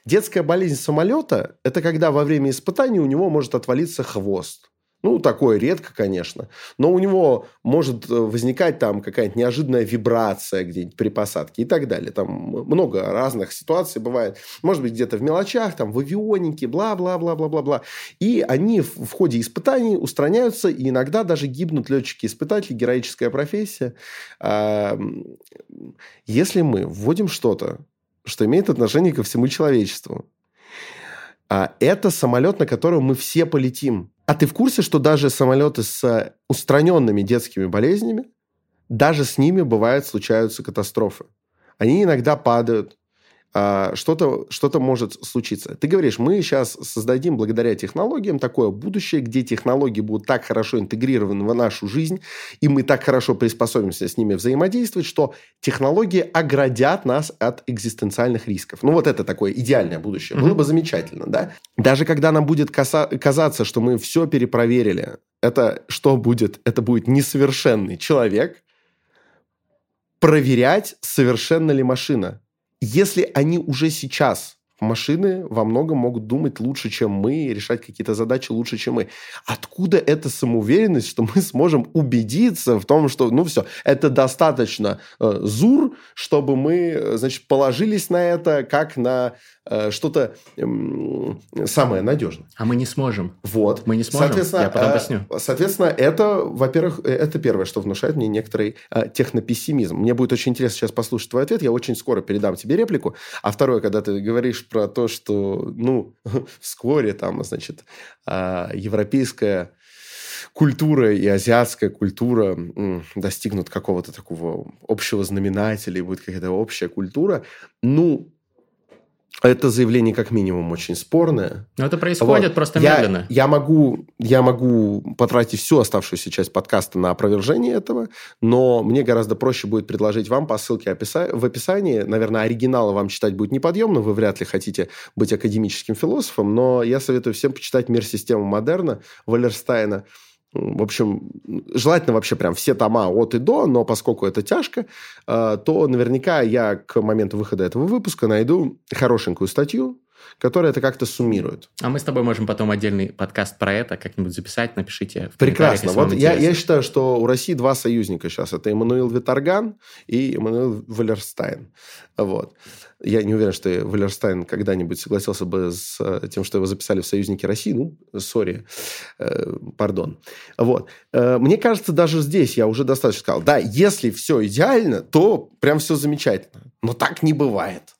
Детская болезнь самолета – это когда во время испытаний у него может отвалиться хвост. Ну, такое редко, конечно. Но у него может э, возникать там какая-нибудь неожиданная вибрация где-нибудь при посадке и так далее. Там много разных ситуаций бывает. Может быть, где-то в мелочах, там, в авионике, бла-бла-бла-бла-бла-бла. И они в, ходе испытаний устраняются, и иногда даже гибнут летчики-испытатели, героическая профессия. Если мы вводим что-то, что имеет отношение ко всему человечеству, а это самолет, на котором мы все полетим. А ты в курсе, что даже самолеты с устраненными детскими болезнями, даже с ними бывают, случаются катастрофы. Они иногда падают, что-то что может случиться. Ты говоришь, мы сейчас создадим благодаря технологиям такое будущее, где технологии будут так хорошо интегрированы в нашу жизнь, и мы так хорошо приспособимся с ними взаимодействовать, что технологии оградят нас от экзистенциальных рисков. Ну, вот это такое идеальное будущее. Было бы замечательно, да? Даже когда нам будет казаться, что мы все перепроверили, это что будет? Это будет несовершенный человек проверять, совершенна ли машина если они уже сейчас машины во многом могут думать лучше, чем мы, решать какие-то задачи лучше, чем мы. Откуда эта самоуверенность, что мы сможем убедиться в том, что, ну все, это достаточно э, зур, чтобы мы, значит, положились на это как на э, что-то э, самое надежное. А мы не сможем. Вот. Мы не сможем. Соответственно, Я потом э, объясню. Соответственно, это, во-первых, э, это первое, что внушает мне некоторый э, технопессимизм. Мне будет очень интересно сейчас послушать твой ответ. Я очень скоро передам тебе реплику. А второе, когда ты говоришь про то, что, ну, вскоре там, значит, э, европейская культура и азиатская культура достигнут какого-то такого общего знаменателя, и будет какая-то общая культура. Ну, это заявление как минимум очень спорное. Но это происходит Вот. просто я, медленно. Я могу, я могу потратить всю оставшуюся часть подкаста на опровержение этого, но мне гораздо проще будет предложить вам по ссылке описа- в описании. Наверное, оригиналы вам читать будет неподъемно, вы вряд ли хотите быть академическим философом, но я советую всем почитать «Мир системы модерна» Валерстайна. В общем, желательно вообще прям все тома от и до, но поскольку это тяжко, э, то наверняка я к моменту выхода этого выпуска найду хорошенькую статью, которая это как-то суммирует. А мы с тобой можем потом отдельный подкаст про это как-нибудь записать. Напишите в Прекрасно. Вот я, я считаю, что у России два союзника сейчас. Это Эммануил Виторган и Эммануил Валерстайн. Вот. Я не уверен, что Валерстайн когда-нибудь согласился бы с э, тем, что его записали в союзники России. Ну, sorry, э, пардон. Вот. Э, мне кажется, даже здесь я уже достаточно сказал. Да, если все идеально, то прям все замечательно. Но так не бывает.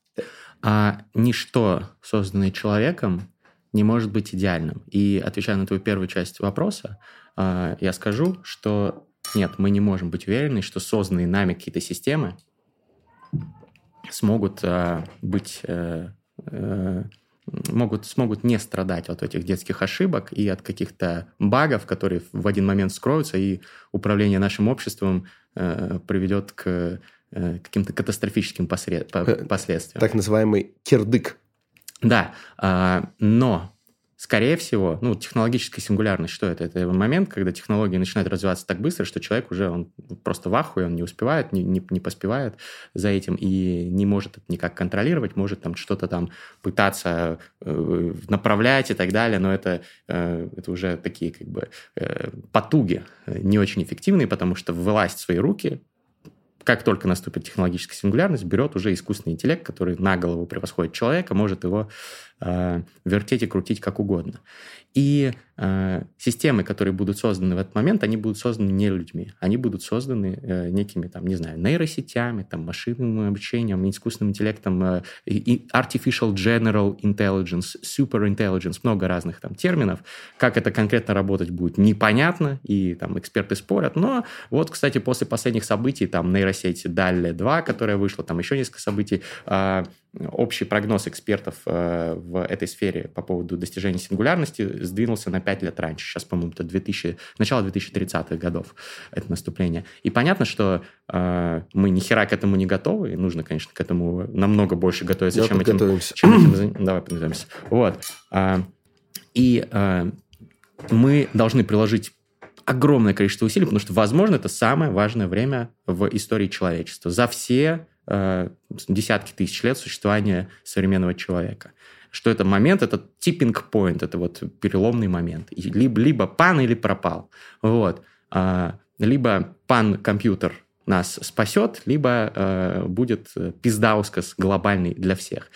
А ничто, созданное человеком, не может быть идеальным. И отвечая на твою первую часть вопроса, а, я скажу, что нет, мы не можем быть уверены, что созданные нами какие-то системы смогут а, быть э, э, могут, смогут не страдать от этих детских ошибок и от каких-то багов, которые в один момент скроются, и управление нашим обществом э, приведет к каким-то катастрофическим посре- по- последствиям. Так называемый кирдык. Да, а, но, скорее всего, ну, технологическая сингулярность, что это? Это момент, когда технологии начинают развиваться так быстро, что человек уже он просто в ахуе, он не успевает, не, не, не поспевает за этим и не может это никак контролировать, может там что-то там пытаться э, направлять и так далее, но это, э, это уже такие как бы э, потуги э, не очень эффективные, потому что власть в свои руки как только наступит технологическая сингулярность, берет уже искусственный интеллект, который на голову превосходит человека, может его вертеть и крутить как угодно. И э, системы, которые будут созданы в этот момент, они будут созданы не людьми, они будут созданы э, некими, там, не знаю, нейросетями, там, машинным обучением, искусственным интеллектом, э, и artificial general intelligence, super intelligence, много разных там терминов. Как это конкретно работать будет, непонятно, и там эксперты спорят. Но вот, кстати, после последних событий, там, нейросеть DALL-E 2, которая вышла, там еще несколько событий, э, общий прогноз экспертов э, в этой сфере по поводу достижения сингулярности сдвинулся на 5 лет раньше. Сейчас, по-моему, это 2000, начало 2030-х годов это наступление. И понятно, что э, мы ни хера к этому не готовы, и нужно, конечно, к этому намного больше готовиться, Давай чем этим, чем этим Давай подготовимся. Вот. А, и мы должны приложить огромное количество усилий, потому что, возможно, это самое важное время в истории человечества. За все э, десятки тысяч лет существования современного человека. Что это момент, это tipping point, это вот переломный момент. И либо, либо пан или пропал. Вот. А, либо пан-компьютер нас спасет, либо э, будет пиздаускас глобальный для всех.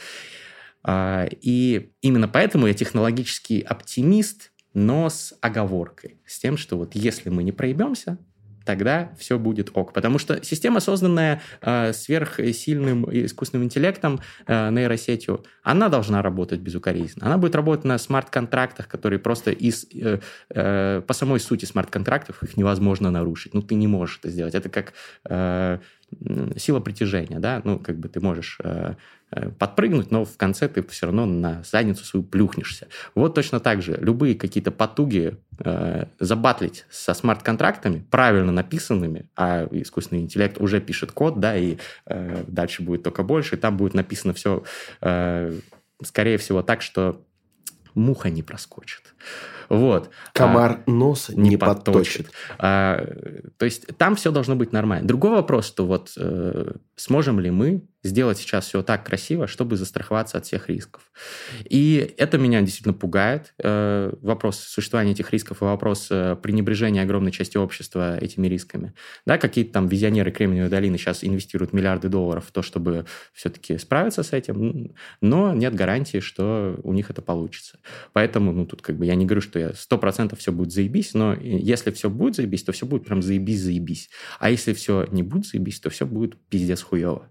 А, И именно поэтому я технологический оптимист, но с оговоркой, с тем, что вот если мы не проебемся, тогда все будет ок. Потому что система, созданная э, сверхсильным искусственным интеллектом, э, нейросетью, она должна работать безукоризненно. Она будет работать на смарт-контрактах, которые просто из, э, э, по самой сути смарт-контрактов их невозможно нарушить. Ну, ты не можешь это сделать. Это как э, сила притяжения, да? Ну, как бы ты можешь э, э, подпрыгнуть, но в конце ты все равно на задницу свою плюхнешься. Вот точно так же любые какие-то потуги э, забатлить со смарт-контрактами, правильно написанными, а искусственный интеллект уже пишет код, да, и э, дальше будет только больше, и там будет написано все, э, скорее всего, так, что муха не проскочит. Вот. Комар а, носа не, не подточит. подточит. А, то есть там все должно быть нормально. Другой вопрос, что вот э, сможем ли мы сделать сейчас все так красиво, чтобы застраховаться от всех рисков. И это меня действительно пугает. Э, вопрос существования этих рисков и вопрос э, пренебрежения огромной части общества этими рисками. Да, какие-то там визионеры Кремниевой долины сейчас инвестируют миллиарды долларов в то, чтобы все-таки справиться с этим, но нет гарантии, что у них это получится. Поэтому, ну, тут как бы я не говорю, что я сто процентов все будет заебись, но если все будет заебись, то все будет прям заебись-заебись. А если все не будет заебись, то все будет пиздец хуево.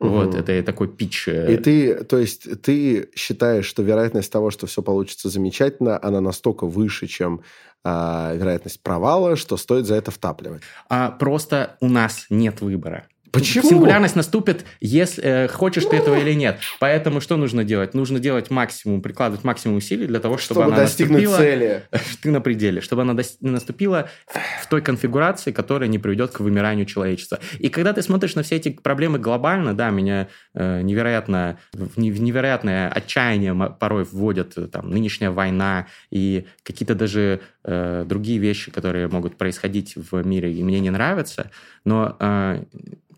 Угу. Вот, это такой пич. Э, И ты, то есть, ты считаешь, что вероятность того, что все получится замечательно, она настолько выше, чем а, вероятность провала, что стоит за это втапливать? А, просто у нас нет выбора. Почему? Сингулярность наступит, если э, хочешь ты этого или нет. Поэтому что нужно делать? Нужно делать максимум, прикладывать максимум усилий для того, чтобы, чтобы она достигнуть наступила... цели. Ты на пределе. Чтобы она дос... наступила в той конфигурации, которая не приведет к вымиранию человечества. И когда ты смотришь на все эти проблемы глобально, да, меня э, невероятно, в невероятное отчаяние порой вводят э, там, нынешняя война и какие-то даже э, другие вещи, которые могут происходить в мире, и мне не нравятся. Но э,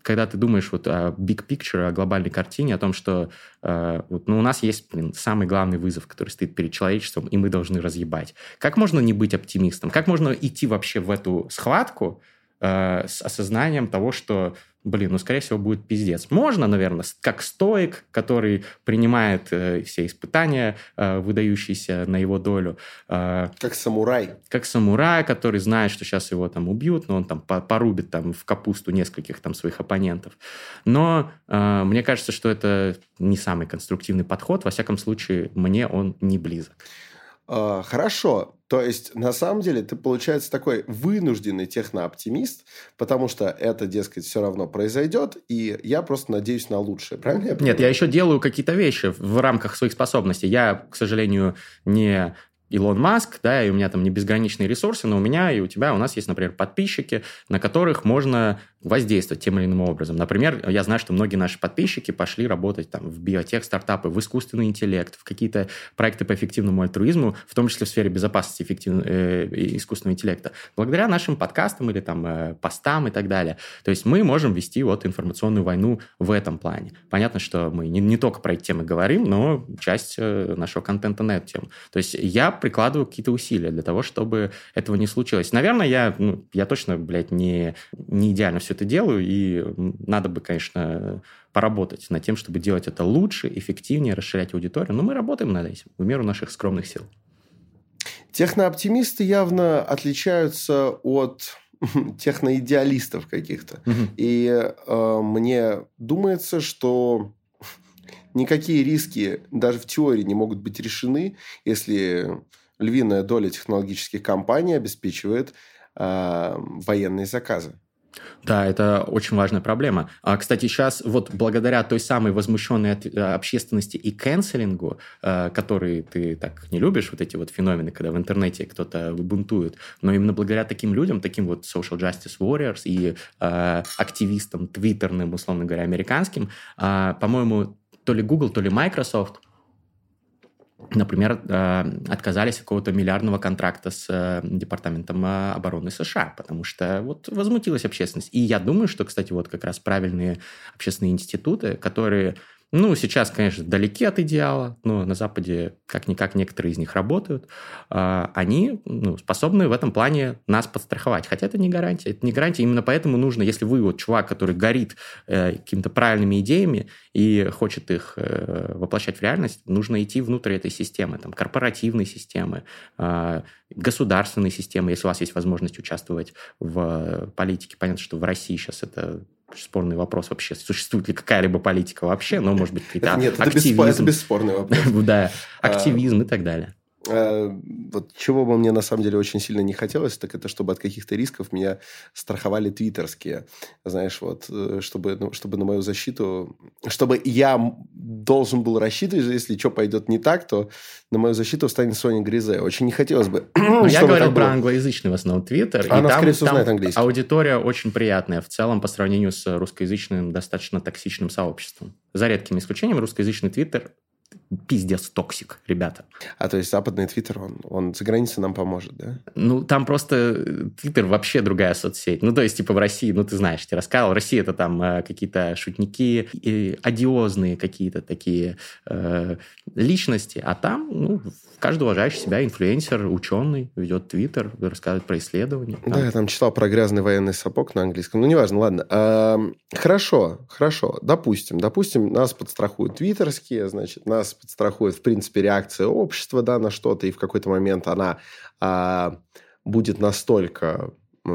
когда ты думаешь вот о big picture, о глобальной картине, о том, что э, вот, ну, у нас есть блин, самый главный вызов, который стоит перед человечеством, и мы должны разъебать. Как можно не быть оптимистом? Как можно идти вообще в эту схватку э, с осознанием того, что блин, ну, скорее всего, будет пиздец. Можно, наверное, как стоик, который принимает э, все испытания, э, выдающиеся на его долю. Э, как самурай. Как самурай, который знает, что сейчас его там убьют, но он там порубит там в капусту нескольких там своих оппонентов. Но э, мне кажется, что это не самый конструктивный подход. Во всяком случае, мне он не близок. А, хорошо. То есть, на самом деле, ты, получается, такой вынужденный технооптимист, потому что это, дескать, все равно произойдет, и я просто надеюсь на лучшее. Правильно я Нет, я еще делаю какие-то вещи в рамках своих способностей. Я, к сожалению, не Илон Маск, да, и у меня там не безграничные ресурсы, но у меня и у тебя, у нас есть, например, подписчики, на которых можно воздействовать тем или иным образом. Например, я знаю, что многие наши подписчики пошли работать там в биотех, стартапы, в искусственный интеллект, в какие-то проекты по эффективному альтруизму, в том числе в сфере безопасности эффектив... э, искусственного интеллекта, благодаря нашим подкастам или там э, постам и так далее. То есть мы можем вести вот информационную войну в этом плане. Понятно, что мы не, не только про эти темы говорим, но часть э, нашего контента на эту тему. То есть я прикладываю какие-то усилия для того, чтобы этого не случилось. Наверное, я, ну, я точно, блядь, не, не идеально все это делаю, и надо бы, конечно, поработать над тем, чтобы делать это лучше, эффективнее, расширять аудиторию. Но мы работаем над этим в меру наших скромных сил. Технооптимисты явно отличаются от техноидеалистов каких-то. Угу. И э, мне думается, что никакие риски даже в теории не могут быть решены, если львиная доля технологических компаний обеспечивает э, военные заказы. Да, это очень важная проблема. А, кстати, сейчас вот благодаря той самой возмущенной от, э, общественности и канцелингу, э, который ты так не любишь, вот эти вот феномены, когда в интернете кто-то бунтует, но именно благодаря таким людям, таким вот social justice warriors и э, активистам твиттерным, условно говоря, американским, э, по-моему, то ли Google, то ли Microsoft например, э, отказались от какого-то миллиардного контракта с э, Департаментом э, обороны США, потому что вот возмутилась общественность. И я думаю, что, кстати, вот как раз правильные общественные институты, которые ну, сейчас, конечно, далеки от идеала, но на Западе как-никак некоторые из них работают. А, они ну, способны в этом плане нас подстраховать. Хотя это не гарантия. Это не гарантия. Именно поэтому нужно, если вы вот чувак, который горит э, какими-то правильными идеями и хочет их э, воплощать в реальность, нужно идти внутрь этой системы, там, корпоративной системы, э, государственной системы, если у вас есть возможность участвовать в политике. Понятно, что в России сейчас это спорный вопрос вообще, существует ли какая-либо политика вообще, но, может быть, какие-то Нет, активизм. Это, бесспорный вопрос. Да, а, активизм и так далее. Э, вот чего бы мне на самом деле очень сильно не хотелось, так это чтобы от каких-то рисков меня страховали твиттерские. Знаешь, вот, э, чтобы, ну, чтобы на мою защиту... Чтобы я должен был рассчитывать, если что пойдет не так, то на мою защиту встанет Соня Гризе. Очень не хотелось бы. я говорил про англоязычный в основном твиттер. Она, там, скорее всего, знает английский. Аудитория очень приятная в целом по сравнению с русскоязычным достаточно токсичным сообществом. За редким исключением русскоязычный твиттер пиздец toxic, ребята. А то есть западный твиттер, он, он за границей нам поможет, да? Ну, там просто твиттер вообще другая соцсеть. Ну, то есть, типа, в России, ну, ты знаешь, я рассказывал, Россия это там э, какие-то шутники, и одиозные какие-то такие э, личности, а там, ну, каждый уважающий себя инфлюенсер, ученый, ведет твиттер, рассказывает про исследования. Там. Да, я там читал про грязный военный сапог на английском. Ну, неважно, ладно. А, хорошо, хорошо. Допустим, допустим, нас подстрахуют твиттерские, значит, нас подстрахует, в принципе, реакция общества, да, на что-то, и в какой-то момент она а, будет настолько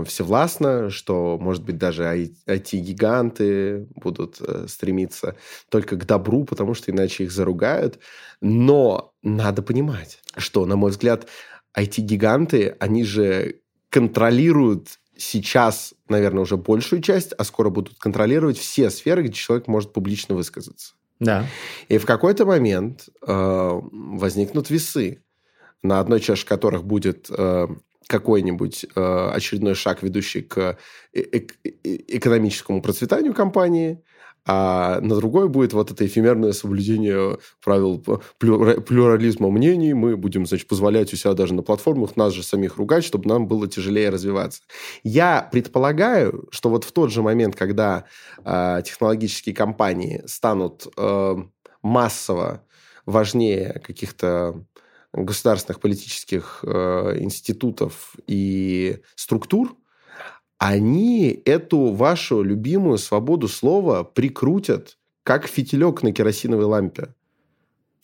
всевластна, что, может быть, даже IT-гиганты будут э, стремиться только к добру, потому что иначе их заругают. Но надо понимать, что, на мой взгляд, IT-гиганты, они же контролируют сейчас, наверное, уже большую часть, а скоро будут контролировать все сферы, где человек может публично высказаться. Да. И в какой-то момент э, возникнут весы, на одной чаше которых будет э, какой-нибудь э, очередной шаг, ведущий к э э экономическому процветанию компании, а на другой будет вот это эфемерное соблюдение правил плюрализма мнений. Мы будем, значит, позволять у себя даже на платформах нас же самих ругать, чтобы нам было тяжелее развиваться. Я предполагаю, что вот в тот же момент, когда э, технологические компании станут э, массово важнее каких-то государственных политических э, институтов и структур, они эту вашу любимую свободу слова прикрутят как фитилек на керосиновой лампе.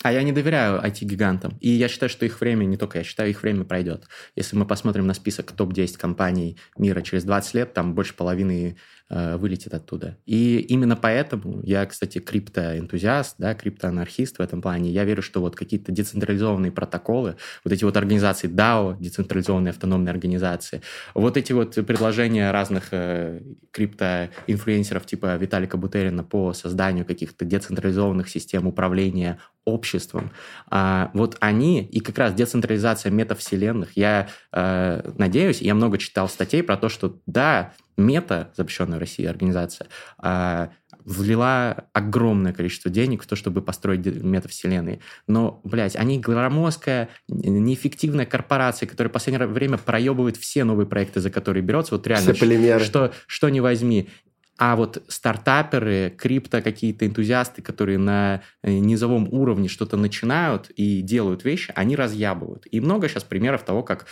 А я не доверяю IT-гигантам. И я считаю, что их время, не только я считаю, их время пройдет. Если мы посмотрим на список топ-10 компаний мира через 20 лет, там больше половины э, вылетит оттуда. И именно поэтому я, кстати, криптоэнтузиаст, да, криптоанархист в этом плане. Я верю, что вот какие-то децентрализованные протоколы, вот эти вот организации DAO, децентрализованные автономные организации, вот эти вот предложения разных э, криптоинфлюенсеров типа Виталика Бутерина по созданию каких-то децентрализованных систем управления обществом. А, вот они и как раз децентрализация метавселенных. Я э, надеюсь, я много читал статей про то, что да, мета, запрещенная в России организация, э, влила огромное количество денег в то, чтобы построить метавселенные. Но, блядь, они громоздкая, неэффективная корпорация, которая в последнее время проебывает все новые проекты, за которые берется. Вот реально, все что, что не возьми. А вот стартаперы, крипто какие-то энтузиасты, которые на э, низовом уровне что-то начинают и делают вещи, они разъябывают. И много сейчас примеров того, как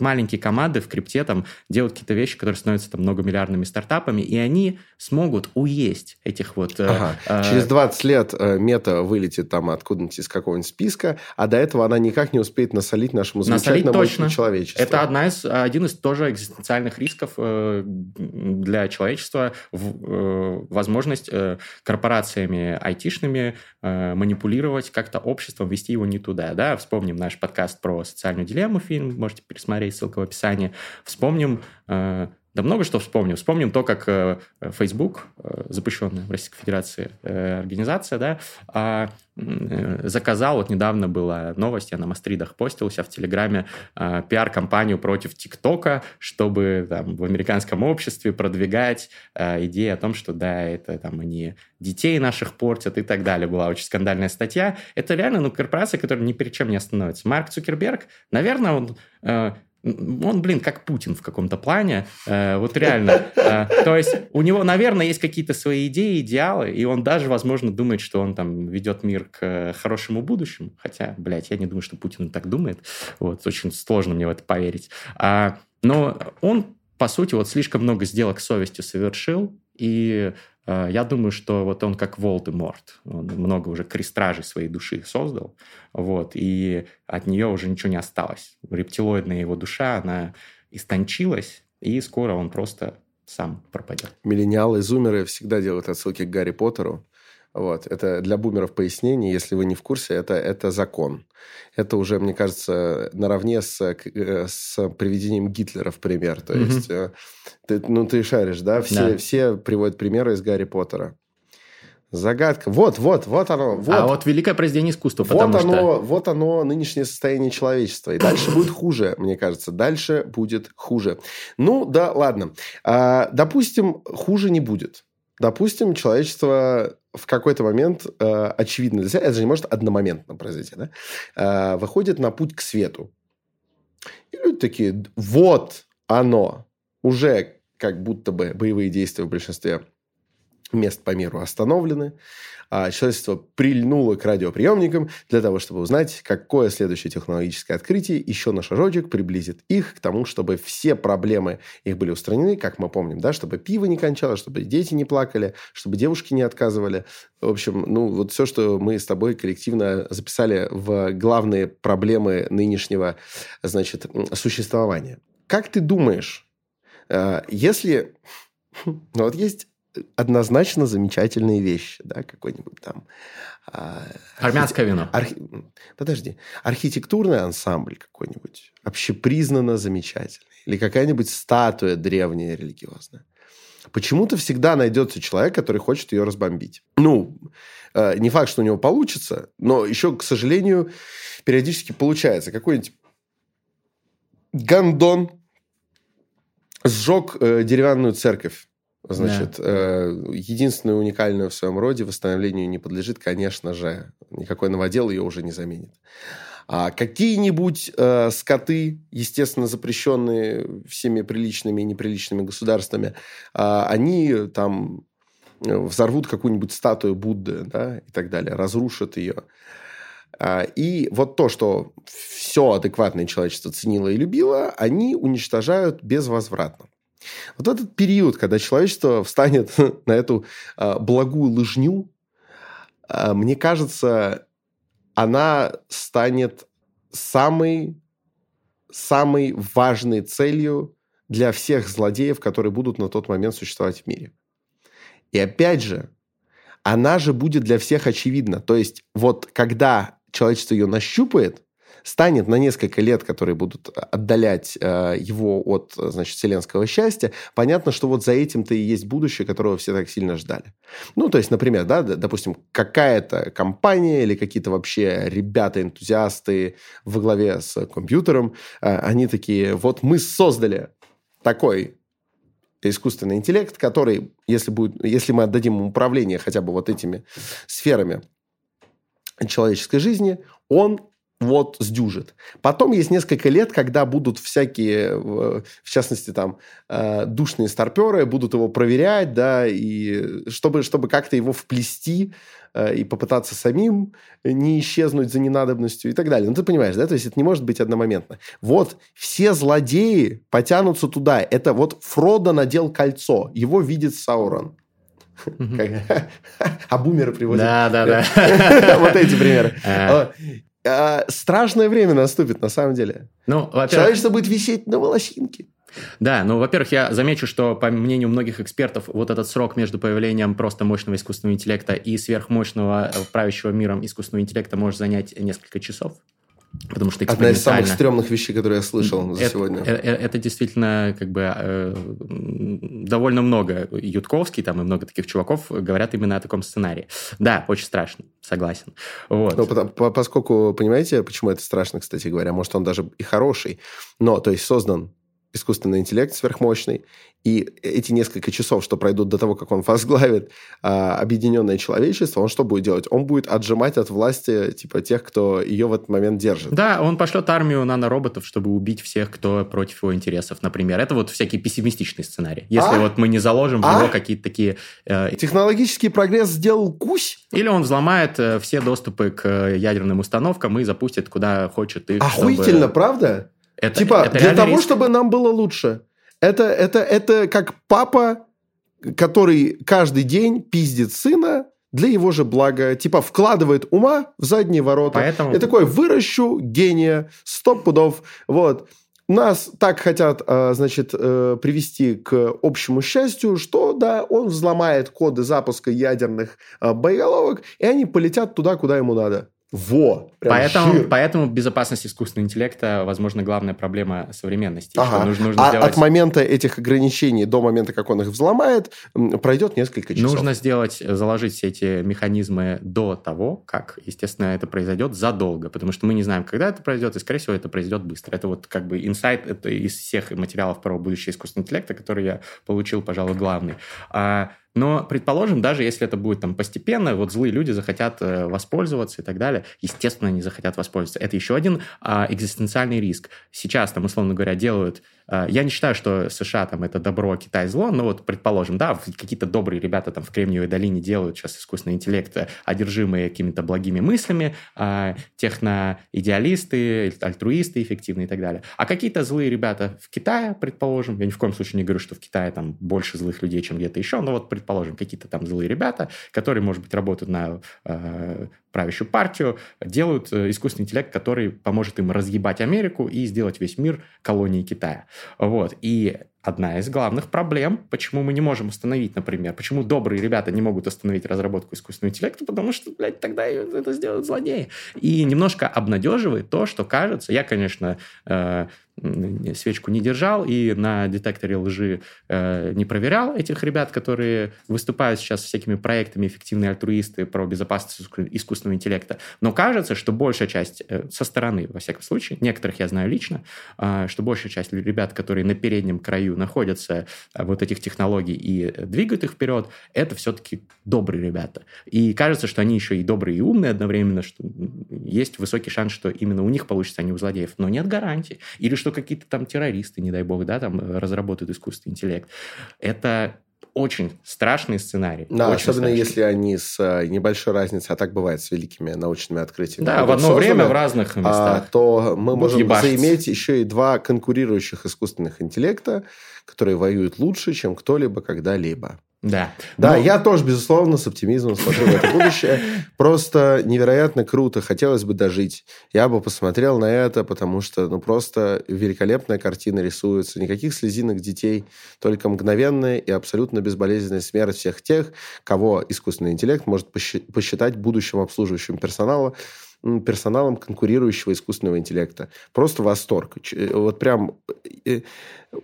маленькие команды в крипте там делают какие-то вещи, которые становятся там многомиллиардными стартапами, и они смогут уесть этих вот... Э, ага. Э, Через 20 лет э, мета вылетит там откуда-нибудь из какого-нибудь списка, а до этого она никак не успеет насолить нашему замечательному точно. человечеству. Это одна из, один из тоже экзистенциальных рисков э, для человечества, в, э, возможность э, корпорациями айтишными э, манипулировать как-то обществом, вести его не туда. Да? Вспомним наш подкаст про социальную дилемму, фильм можете пересмотреть есть ссылка в описании. Вспомним, э, да много что вспомним. Вспомним то, как э, Facebook, э, запрещенная в Российской Федерации организация, да, а, заказал, вот недавно была новость, я на Мастридах постился в Телеграме, пиар-компанию против ТикТока, чтобы там, в американском обществе продвигать идеи о том, что да, это там они детей наших портят и так далее. Была очень скандальная статья. Это реально ну, корпорация, которая ни перед чем не остановится. Марк Цукерберг, наверное, он он, блин, как Путин в каком-то плане. Э, вот реально. Э, то есть у него, наверное, есть какие-то свои идеи, идеалы, и он даже, возможно, думает, что он там ведет мир к хорошему будущему. Хотя, блядь, я не думаю, что Путин так думает. Вот, очень сложно мне в это поверить. А, но он, по сути, вот слишком много сделок совестью совершил, и Э, я думаю, что вот он как Волдеморт. Он много уже крестражей своей души создал, вот, и от нее уже ничего не осталось. Рептилоидная его душа, она истончилась, и скоро он просто сам пропадет. Миллениалы, зумеры всегда делают отсылки к Гарри Поттеру. Вот. Это для бумеров пояснение, если вы не в курсе, это, это закон. Это уже, мне кажется, наравне с, э, с приведением Гитлера в пример. То mm-hmm. есть, э, ты, ну, ты шаришь, да? Все, да. все приводят примеры из Гарри Поттера. Загадка. Вот, вот, вот оно. Вот. А вот великое произведение искусства. Вот оно, что... вот оно, нынешнее состояние человечества. И дальше будет хуже, мне кажется. Дальше будет хуже. Ну, да, ладно. А, допустим, хуже не будет. Допустим, человечество в какой-то момент э, очевидно это же не может одномоментно произойти, да, э, выходит на путь к свету. И люди такие, вот оно, уже как будто бы боевые действия в большинстве мест по миру остановлены. А человечество прильнуло к радиоприемникам для того, чтобы узнать, какое следующее технологическое открытие еще на шажочек приблизит их к тому, чтобы все проблемы их были устранены, как мы помним, да, чтобы пиво не кончалось, чтобы дети не плакали, чтобы девушки не отказывали. В общем, ну, вот все, что мы с тобой коллективно записали в главные проблемы нынешнего, значит, существования. Как ты думаешь, э, если... Ну, вот есть однозначно замечательные вещи, да, какой-нибудь там... А, Армянское вино. Архи... Подожди. Архитектурный ансамбль какой-нибудь, общепризнанно замечательный. Или какая-нибудь статуя древняя религиозная. Почему-то всегда найдется человек, который хочет ее разбомбить. Ну, э, не факт, что у него получится, но еще, к сожалению, периодически получается. Какой-нибудь гандон сжег э, деревянную церковь Значит, да. э, единственное уникальное в своем роде восстановлению не подлежит, конечно же. Никакой новодел ее уже не заменит. А какие-нибудь э, скоты, естественно, запрещенные всеми приличными и неприличными государствами, э, они там э, взорвут какую-нибудь статую Будды да, и так далее, разрушат ее. А, и вот то, что все адекватное человечество ценило и любило, они уничтожают безвозвратно. Вот этот период, когда человечество встанет на эту а, благую лыжню, а, мне кажется, она станет самой, самой важной целью для всех злодеев, которые будут на тот момент существовать в мире. И опять же, она же будет для всех очевидна. То есть вот когда человечество ее нащупает, станет на несколько лет, которые будут отдалять э, его от, значит, вселенского счастья, понятно, что вот за этим-то и есть будущее, которого все так сильно ждали. Ну, то есть, например, да, допустим, какая-то компания или какие-то вообще ребята-энтузиасты во главе с компьютером, э, они такие, вот мы создали такой искусственный интеллект, который, если, будет, если мы отдадим ему управление хотя бы вот этими сферами человеческой жизни, он вот сдюжит. Потом есть несколько лет, когда будут всякие, в частности, там, э, душные старперы, будут его проверять, да, и чтобы, чтобы как-то его вплести э, и попытаться самим не исчезнуть за ненадобностью и так далее. Ну, ты понимаешь, да? То есть это не может быть одномоментно. Вот все злодеи потянутся туда. Это вот Фродо надел кольцо. Его видит Саурон. А бумеры приводят. Да, да, да. Вот эти примеры. Э, страшное время наступит, на самом деле. Ну, Человечество будет висеть на волосинке. Да, ну, во-первых, я замечу, что, по мнению многих экспертов, вот этот срок между появлением просто мощного искусственного интеллекта и сверхмощного э, правящего миром искусственного интеллекта может занять несколько часов. Потому что Одна из самых стрёмных вещей, которые я слышал за это, сегодня. Это, э, это действительно как бы э, довольно много. Ютковский там и много таких чуваков говорят именно о таком сценарии. Да, очень страшно, согласен. Вот. Ну, по, поскольку, понимаете, почему это страшно, кстати говоря, может, он даже и хороший, но, то есть, создан искусственный интеллект сверхмощный, и эти несколько часов, что пройдут до того, как он возглавит а, объединенное человечество, он что будет делать? Он будет отжимать от власти типа тех, кто ее в этот момент держит. Да, он пошлет армию нанороботов, чтобы убить всех, кто против его интересов, например. Это вот всякий пессимистичный сценарий. Если а? вот мы не заложим в а? него какие-то такие... Э... Технологический прогресс сделал кусь? Или он взломает э, все доступы к э, ядерным установкам и запустит куда хочет их. Охуительно, чтобы... правда? Это, типа, это для того, риск. чтобы нам было лучше. Это, это, это как папа, который каждый день пиздит сына для его же блага. Типа, вкладывает ума в задние ворота. Поэтому... И такой, выращу гения, стоп пудов. Вот. Нас так хотят, а, значит, э, привести к общему счастью, что, да, он взломает коды запуска ядерных а, боеголовок, и они полетят туда, куда ему надо. Во! Поэтому, поэтому безопасность искусственного интеллекта, возможно, главная проблема современности. Ага. нужно, нужно а сделать... от момента этих ограничений до момента, как он их взломает, пройдет несколько часов. Нужно сделать, заложить все эти механизмы до того, как, естественно, это произойдет задолго, потому что мы не знаем, когда это произойдет, и, скорее всего, это произойдет быстро. Это вот как бы инсайт это из всех материалов про будущее искусственного интеллекта, который я получил, пожалуй, главный. А Но, предположим, даже если это будет там постепенно, вот злые люди захотят э, воспользоваться и так далее, естественно, они захотят воспользоваться. Это еще один а, экзистенциальный риск. Сейчас там, условно говоря, делают я не считаю, что США там это добро, Китай зло, но вот предположим, да, какие-то добрые ребята там в Кремниевой долине делают сейчас искусственный интеллект, э, одержимые какими-то благими мыслями, а, техноидеалисты, альтруисты эффективные и так далее. А какие-то злые ребята в Китае, предположим, я ни в коем случае не говорю, что в Китае там больше злых людей, чем где-то еще, но вот предположим, какие-то там злые ребята, которые, может быть, работают на правящую партию, делают э, искусственный интеллект, который поможет им разъебать Америку и сделать весь мир колонией Китая. Вот. И одна из главных проблем, почему мы не можем остановить, например, почему добрые ребята не могут остановить разработку искусственного интеллекта, потому что, блядь, тогда это сделают злодеи. И немножко обнадеживает то, что кажется, я, конечно, э, свечку не держал и на детекторе лжи э, не проверял этих ребят, которые выступают сейчас всякими проектами «Эффективные альтруисты» про безопасность искусственного интеллекта. Но кажется, что большая часть э, со стороны, во всяком случае, некоторых я знаю лично, э, что большая часть ребят, которые на переднем краю находятся э, вот этих технологий и двигают их вперед, это все-таки добрые ребята. И кажется, что они еще и добрые, и умные одновременно, что есть высокий шанс, что именно у них получится, а не у злодеев. Но нет гарантии. Или что какие-то там террористы, не дай бог, да, там э, разработают искусственный интеллект. Это очень страшный сценарий. Да, очень особенно страшный. если они с э, небольшой разницей, а так бывает с великими научными открытиями. Да, в одно созданы, время в разных а, местах. А, то мы можем ебашиться. заиметь еще и два конкурирующих искусственных интеллекта, которые воюют лучше, чем кто-либо когда-либо. Да. Да, Но... я тоже, безусловно, с оптимизмом смотрю в это будущее. Просто невероятно круто. Хотелось бы дожить. Я бы посмотрел на это, потому что, ну, просто великолепная картина рисуется. Никаких слезинок детей, только мгновенная и абсолютно безболезненная смерть всех тех, кого искусственный интеллект может посчитать будущим обслуживающим персонала персоналом конкурирующего искусственного интеллекта. Просто восторг. Э, вот прям э,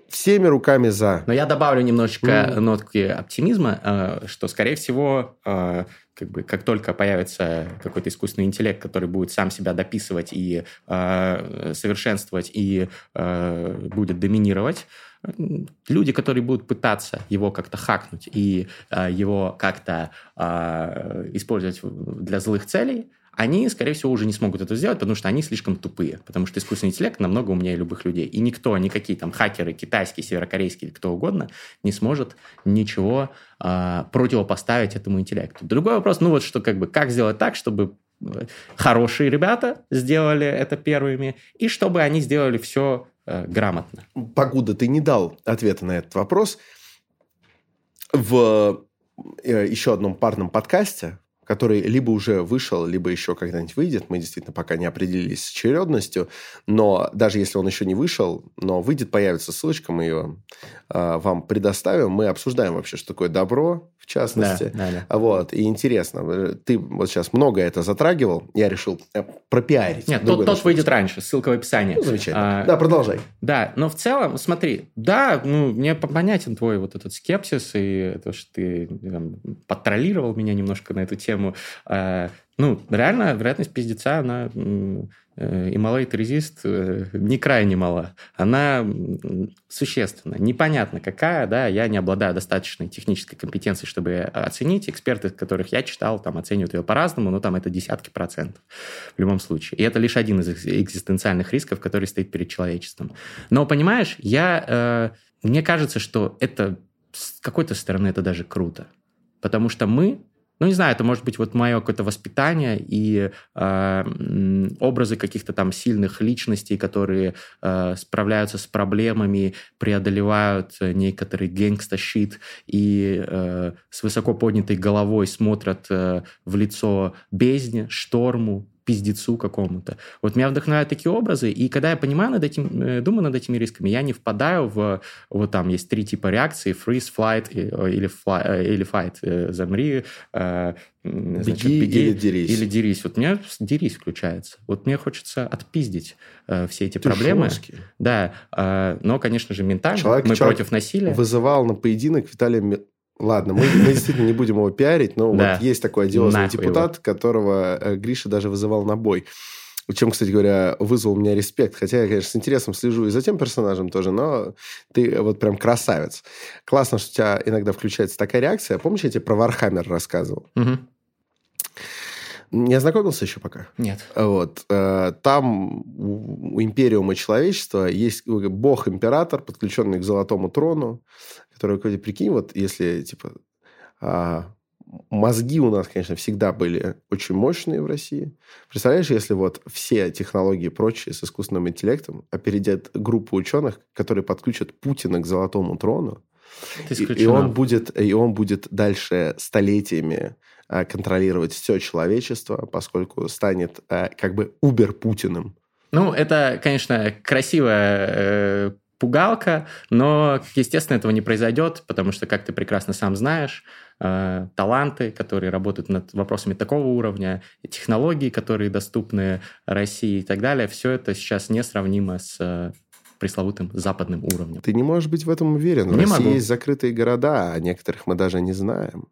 всеми руками за. Но я добавлю немножечко mm. нотки оптимизма, э, что, скорее всего, как бы как только появится какой-то искусственный интеллект, который будет сам себя дописывать и э, совершенствовать и э, будет доминировать, люди, которые будут пытаться его как-то хакнуть и э, его как-то э, использовать для злых целей, они, скорее всего, уже не смогут это сделать, потому что они слишком тупые, потому что искусственный интеллект намного умнее любых людей. И никто, никакие там хакеры, китайские, северокорейские, кто угодно, не сможет ничего э, противопоставить этому интеллекту. Другой вопрос, ну вот что, как бы, как сделать так, чтобы э, хорошие ребята сделали это первыми, и чтобы они сделали все э, грамотно. Погода, ты не дал ответа на этот вопрос. В э, еще одном парном подкасте который либо уже вышел, либо еще когда-нибудь выйдет. Мы действительно пока не определились с очередностью. Но даже если он еще не вышел, но выйдет, появится ссылочка, мы ее э, вам предоставим. Мы обсуждаем вообще, что такое добро, в частности. Да, да, да. Вот. И интересно, ты вот сейчас много это затрагивал. Я решил э, пропиарить. Нет, тот, тот выйдет раньше. Ссылка в описании. Ну, замечательно. А, да, продолжай. Да, но в целом, смотри, да, ну, мне понятен твой вот этот скепсис и то, что ты там, подтроллировал меня немножко на эту тему. Э, ну, реально, вероятность пиздеца, она э, и малый резист э, не крайне мала. Она существенна. Непонятно какая, да, я не обладаю достаточной технической компетенцией, чтобы оценить. Эксперты, которых я читал, там оценивают ее по-разному, но там это десятки процентов в любом случае. И это лишь один из экзистенциальных рисков, который стоит перед человечеством. Но, понимаешь, я, мне кажется, что это с какой-то стороны это даже круто. Потому что мы ну, не знаю, это может быть вот мое какое-то воспитание и э, образы каких-то там сильных личностей, которые э, справляются с проблемами, преодолевают некоторый гэнгста-щит и э, с высоко поднятой головой смотрят э, в лицо бездне, шторму, пиздецу какому-то. Вот меня вдохновляют такие образы, и когда я понимаю над этим, э, думаю над этими рисками, я не впадаю в... Вот там есть три типа реакции, freeze, flight или, fly, э, или fight, э, замри, значит, беги, беги или дерись. Или дерись. Вот у меня дерись включается. Вот мне хочется отпиздить э, все эти Ты проблемы. Жесткий. Да, э, но, конечно же, ментально. Человек, мы человек против насилия. Вызывал на поединок Виталия Ладно, мы, мы действительно не будем его пиарить, но да. вот есть такой одиозный Нахуй депутат, его. которого э, Гриша даже вызывал на бой. чем, кстати говоря, вызвал у меня респект. Хотя я, конечно, с интересом слежу и за тем персонажем тоже, но ты вот прям красавец. Классно, что у тебя иногда включается такая реакция. Помнишь, я тебе про Warhammer рассказывал? Угу. Не ознакомился еще пока? Нет. Вот. Э, там у Империума человечества есть бог-император, подключенный к Золотому трону, который, прикинь, вот если, типа, а, мозги у нас, конечно, всегда были очень мощные в России. Представляешь, если вот все технологии прочие с искусственным интеллектом опередят группу ученых, которые подключат Путина к Золотому трону, и, и он будет, и он будет дальше столетиями контролировать все человечество, поскольку станет а, как бы Убер Путиным. Ну, это, конечно, красивая э, пугалка, но, естественно, этого не произойдет, потому что, как ты прекрасно сам знаешь, э, таланты, которые работают над вопросами такого уровня, технологии, которые доступны России и так далее, все это сейчас несравнимо с э, пресловутым западным уровнем. Ты не можешь быть в этом уверен. В не России могу. есть закрытые города, а некоторых мы даже не знаем.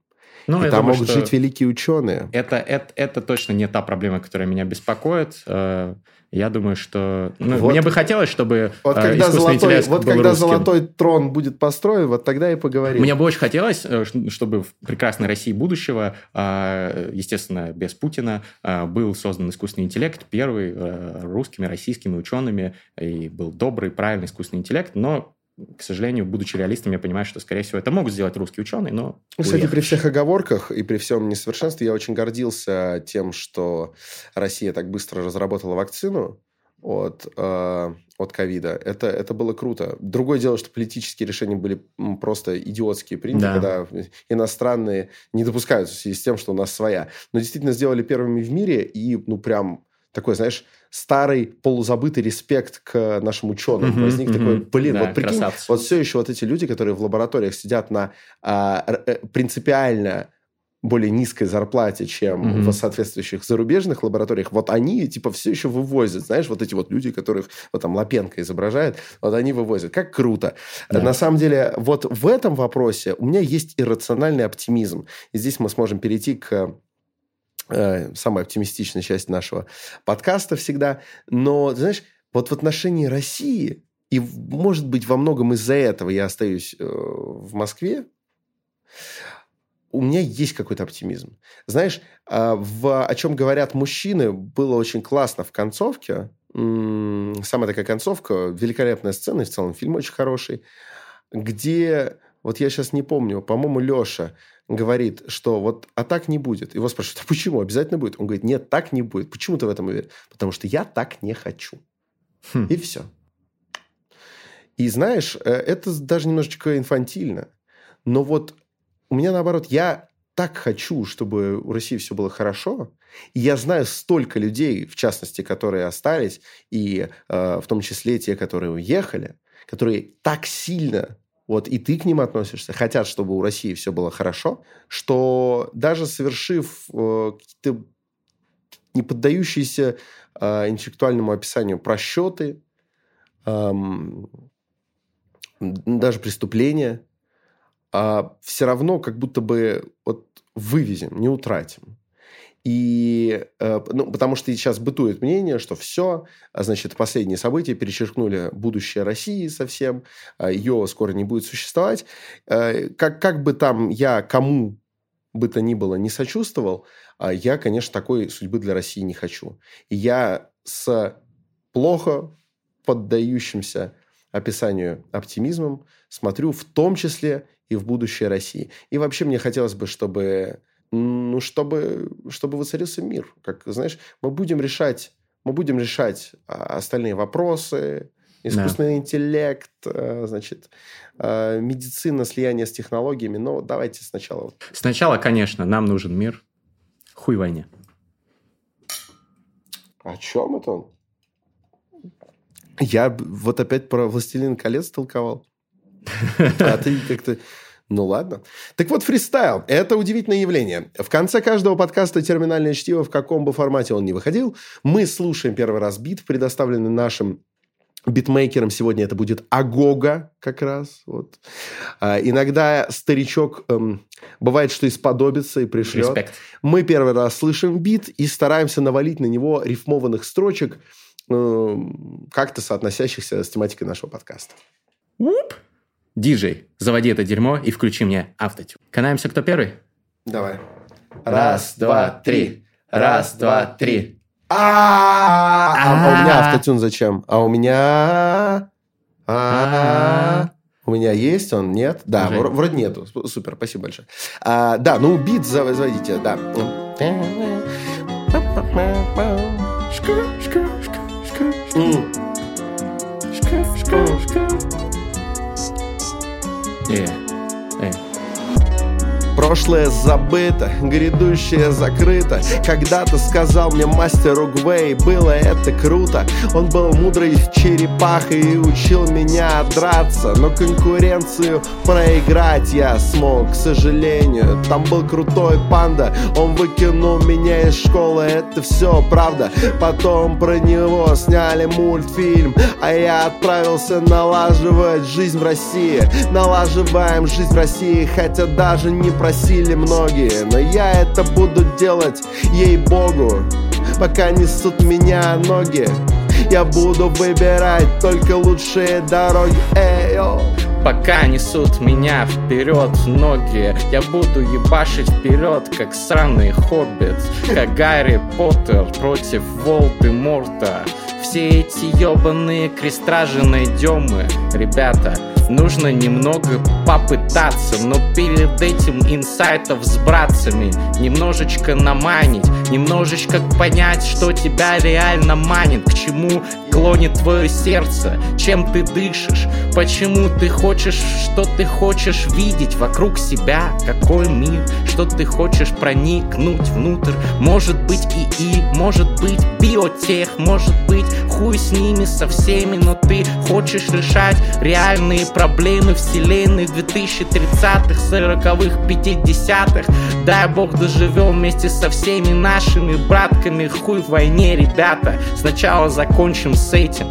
Ну, и там думаю, могут жить великие ученые. Это, это, это точно не та проблема, которая меня беспокоит. Э, Я думаю, что... Ну, Вот. Мне бы хотелось, чтобы Вот э, когда, искусственный золотой, вот когда русским. золотой трон будет построен, вот тогда и поговорим. Мне бы очень хотелось, э, чтобы в прекрасной России будущего, естественно, без Путина, был создан искусственный интеллект, первый русскими, российскими учеными, и был добрый, правильный искусственный интеллект, но, к сожалению, будучи реалистом, я понимаю, что, скорее всего, это могут сделать русские ученые, но... Ну, Кстати, при всех оговорках и при всем несовершенстве я очень гордился тем, что Россия так быстро разработала вакцину от, э, от ковида. Это, это было круто. Другое дело, что политические решения были просто идиотские приняты, Да. когда иностранные не допускаются в связи с тем, что у нас своя. Но действительно сделали первыми в мире и, ну, прям такой, знаешь, старый полузабытый респект к нашим ученым. Мгм, Возник мгм. такой, блин, Да, вот прикинь, красавцы. вот все еще вот эти люди, которые в лабораториях сидят на а, э, принципиально более низкой зарплате, чем Мгм. в соответствующих зарубежных лабораториях, вот они типа все еще вывозят, знаешь, вот эти вот люди, которых вот там Лапенко изображает, вот они вывозят. Как круто. Да. На самом деле, вот в этом вопросе у меня есть иррациональный оптимизм. И здесь мы сможем перейти к э, самой оптимистичной части нашего подкаста всегда. Но, ты знаешь, вот в отношении России, и, может быть, во многом из-за этого я остаюсь э, в Москве, у меня есть какой-то оптимизм. Знаешь, а, в «О чем говорят мужчины» было очень классно в концовке. Самая такая концовка, великолепная сцена, и в целом фильм очень хороший, где, вот я сейчас не помню, по-моему, Леша говорит, что вот, а так не будет. Его спрашивают, а почему? Обязательно будет? Он говорит, нет, так не будет. Почему ты в этом уверен? Потому что я так не хочу. Хм. И все. И знаешь, э, это даже немножечко инфантильно. Но вот у меня наоборот, я так хочу, чтобы у России все было хорошо. И я знаю столько людей, в частности, которые остались, и э, в том числе те, которые уехали, которые так сильно, вот и ты к ним относишься, хотят, чтобы у России все было хорошо, что даже совершив э, какие-то не поддающиеся э, интеллектуальному описанию просчеты, эм, даже преступления, а все равно как будто бы вот вывезем, не утратим. И, э, ну, потому что сейчас бытует мнение, что все, а, значит, последние события перечеркнули будущее России совсем, а, ее скоро не будет существовать. Э, Как, как бы там я кому бы то ни было не сочувствовал, а, я, конечно, такой судьбы для России не хочу. И я с плохо поддающимся описанию оптимизмом смотрю в том числе и в будущее России. И вообще мне хотелось бы, чтобы, ну, чтобы, чтобы воцарился мир. Как, знаешь, мы будем решать, мы будем решать а, остальные вопросы, искусственный интеллект, а, значит, а, медицина, слияние с технологиями. Но давайте сначала Сначала, конечно, нам нужен мир. Хуй войне. О чем это он? Я вот опять про «Властелин колец» толковал. А ты как-то... Ну ладно. Так вот, фристайл – это удивительное явление. В конце каждого подкаста «Терминальное чтиво», в каком бы формате он ни выходил, мы слушаем первый раз бит, предоставленный нашим битмейкером сегодня это будет Агога как раз. Вот. А, иногда старичок эм, бывает, что исподобится и пришлет. Респект. Мы первый раз слышим бит и стараемся навалить на него рифмованных строчек, э, как-то соотносящихся с тематикой нашего подкаста. Уп! Диджей, заводи это дерьмо и включи мне автотюн. Канаемся, кто первый? Давай. Раз, два, три. Раз, два, три. А, а у меня автотюн зачем? А у меня... А, у меня есть он? Нет? Да, вроде нету. Супер, спасибо большое. А, да, ну бит заводите, да. Yeah. Прошлое забыто, грядущее закрыто. Когда-то сказал мне мастер Угвей, было это круто. Он был мудрой черепахой и учил меня драться Но конкуренцию проиграть я смог, к сожалению. Там был крутой панда, он выкинул меня из школы Это все правда, потом про него сняли мультфильм А я отправился налаживать жизнь в России. Налаживаем жизнь в России, хотя даже не просил просили многие Но я это буду делать, ей-богу Пока несут меня ноги. Я буду выбирать только лучшие дороги. Эй. Пока несут меня вперед ноги Я буду ебашить вперед, как сраный хоббит Как Гарри Поттер против Волдеморта. Все эти ебаные крестражи найдем мы, ребята Нужно немного попытаться, но перед этим инсайтов с братцами. Немножечко наманить, немножечко понять, что тебя реально манит. К чему клонит твое сердце, чем ты дышишь? Почему ты хочешь, что ты хочешь видеть вокруг себя? Какой мир, что ты хочешь проникнуть внутрь? Может быть ИИ, может быть биотех, может быть хуй с ними со всеми Но ты хочешь решать реальные проблемы вселенной 2030-х, 40-х, 50-х Дай бог доживем вместе со всеми нашими братками. Хуй в войне, ребята. Сначала закончим с этим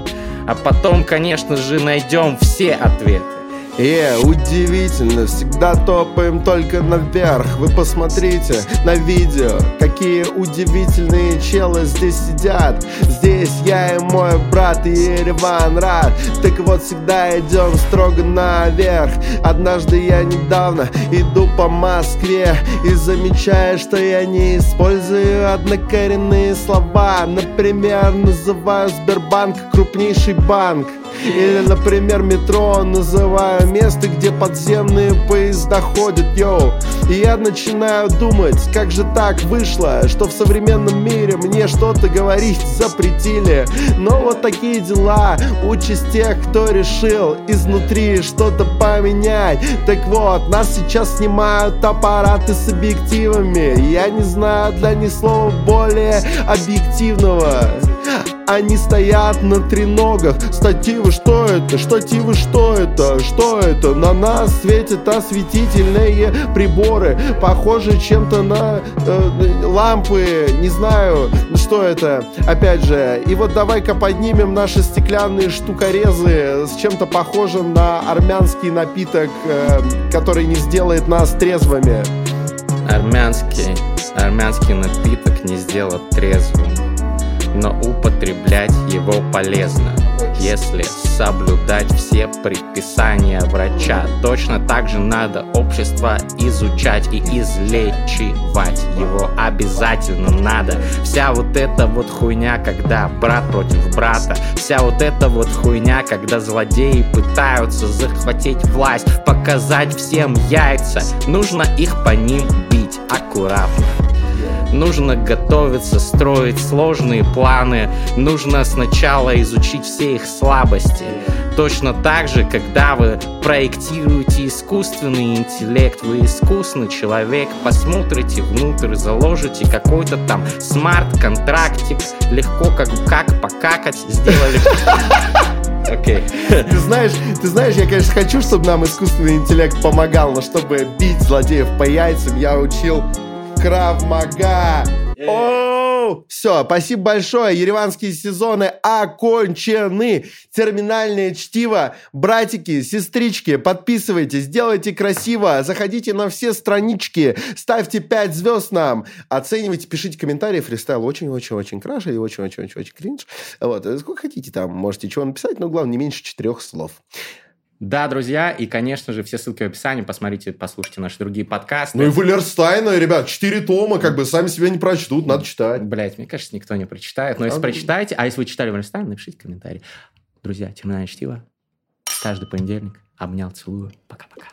А потом, конечно же, найдем все ответы Е, yeah, удивительно, всегда топаем только наверх. Вы посмотрите на видео, какие удивительные челы здесь сидят. Здесь я и мой брат Ереван рад. Так вот всегда идем строго наверх. Однажды я недавно иду по Москве И замечаю, что я не использую однокоренные слова. Например, называю Сбербанк крупнейший банк или, например, метро называю место, где подземные поезда ходят, йоу. И я начинаю думать, как же так вышло, что в современном мире мне что-то говорить запретили. Но вот такие дела, участь тех, кто решил изнутри что-то поменять. Так вот, нас сейчас снимают аппараты с объективами. Я не знаю для них слова более объективного они стоят на треногах Стативы, что это? Штативы, что это? Что это? На нас светят осветительные приборы Похожи чем-то на э, лампы Не знаю, что это Опять же, и вот давай-ка поднимем наши стеклянные штукорезы С чем-то похожим на армянский напиток э, Который не сделает нас трезвыми Армянский, армянский напиток не сделает трезвым но употреблять его полезно, если соблюдать все предписания врача. Точно так же надо общество изучать и излечивать его обязательно надо. Вся вот эта вот хуйня, когда брат против брата, вся вот эта вот хуйня, когда злодеи пытаются захватить власть, показать всем яйца, нужно их по ним бить аккуратно. Нужно готовиться, строить сложные планы. Нужно сначала изучить все их слабости. Точно так же, когда вы проектируете искусственный интеллект, вы искусный человек, посмотрите внутрь, заложите какой-то там смарт-контрактик, легко как, как покакать, сделали... Окей. Okay. Ты знаешь, ты знаешь, я, конечно, хочу, чтобы нам искусственный интеллект помогал, но чтобы бить злодеев по яйцам, я учил Крав Мага. О, все, спасибо большое. Ереванские сезоны окончены. Терминальное чтиво. Братики, сестрички, подписывайтесь, делайте красиво. Заходите на все странички. Ставьте 5 звезд нам. Оценивайте, пишите комментарии. Фристайл очень-очень-очень краш и очень-очень-очень кринж. Вот, сколько хотите там, можете чего написать, но главное, не меньше четырех слов. Да, друзья, и, конечно же, все ссылки в описании. Посмотрите, послушайте наши другие подкасты. Ну и Валерстайна, ребят, четыре тома, как бы сами себя не прочтут, надо читать. Блять, мне кажется, никто не прочитает. Но если а, прочитаете, а если вы читали Валерстайна, напишите комментарий. Друзья, темное чтиво. Каждый понедельник. Обнял, целую. Пока-пока.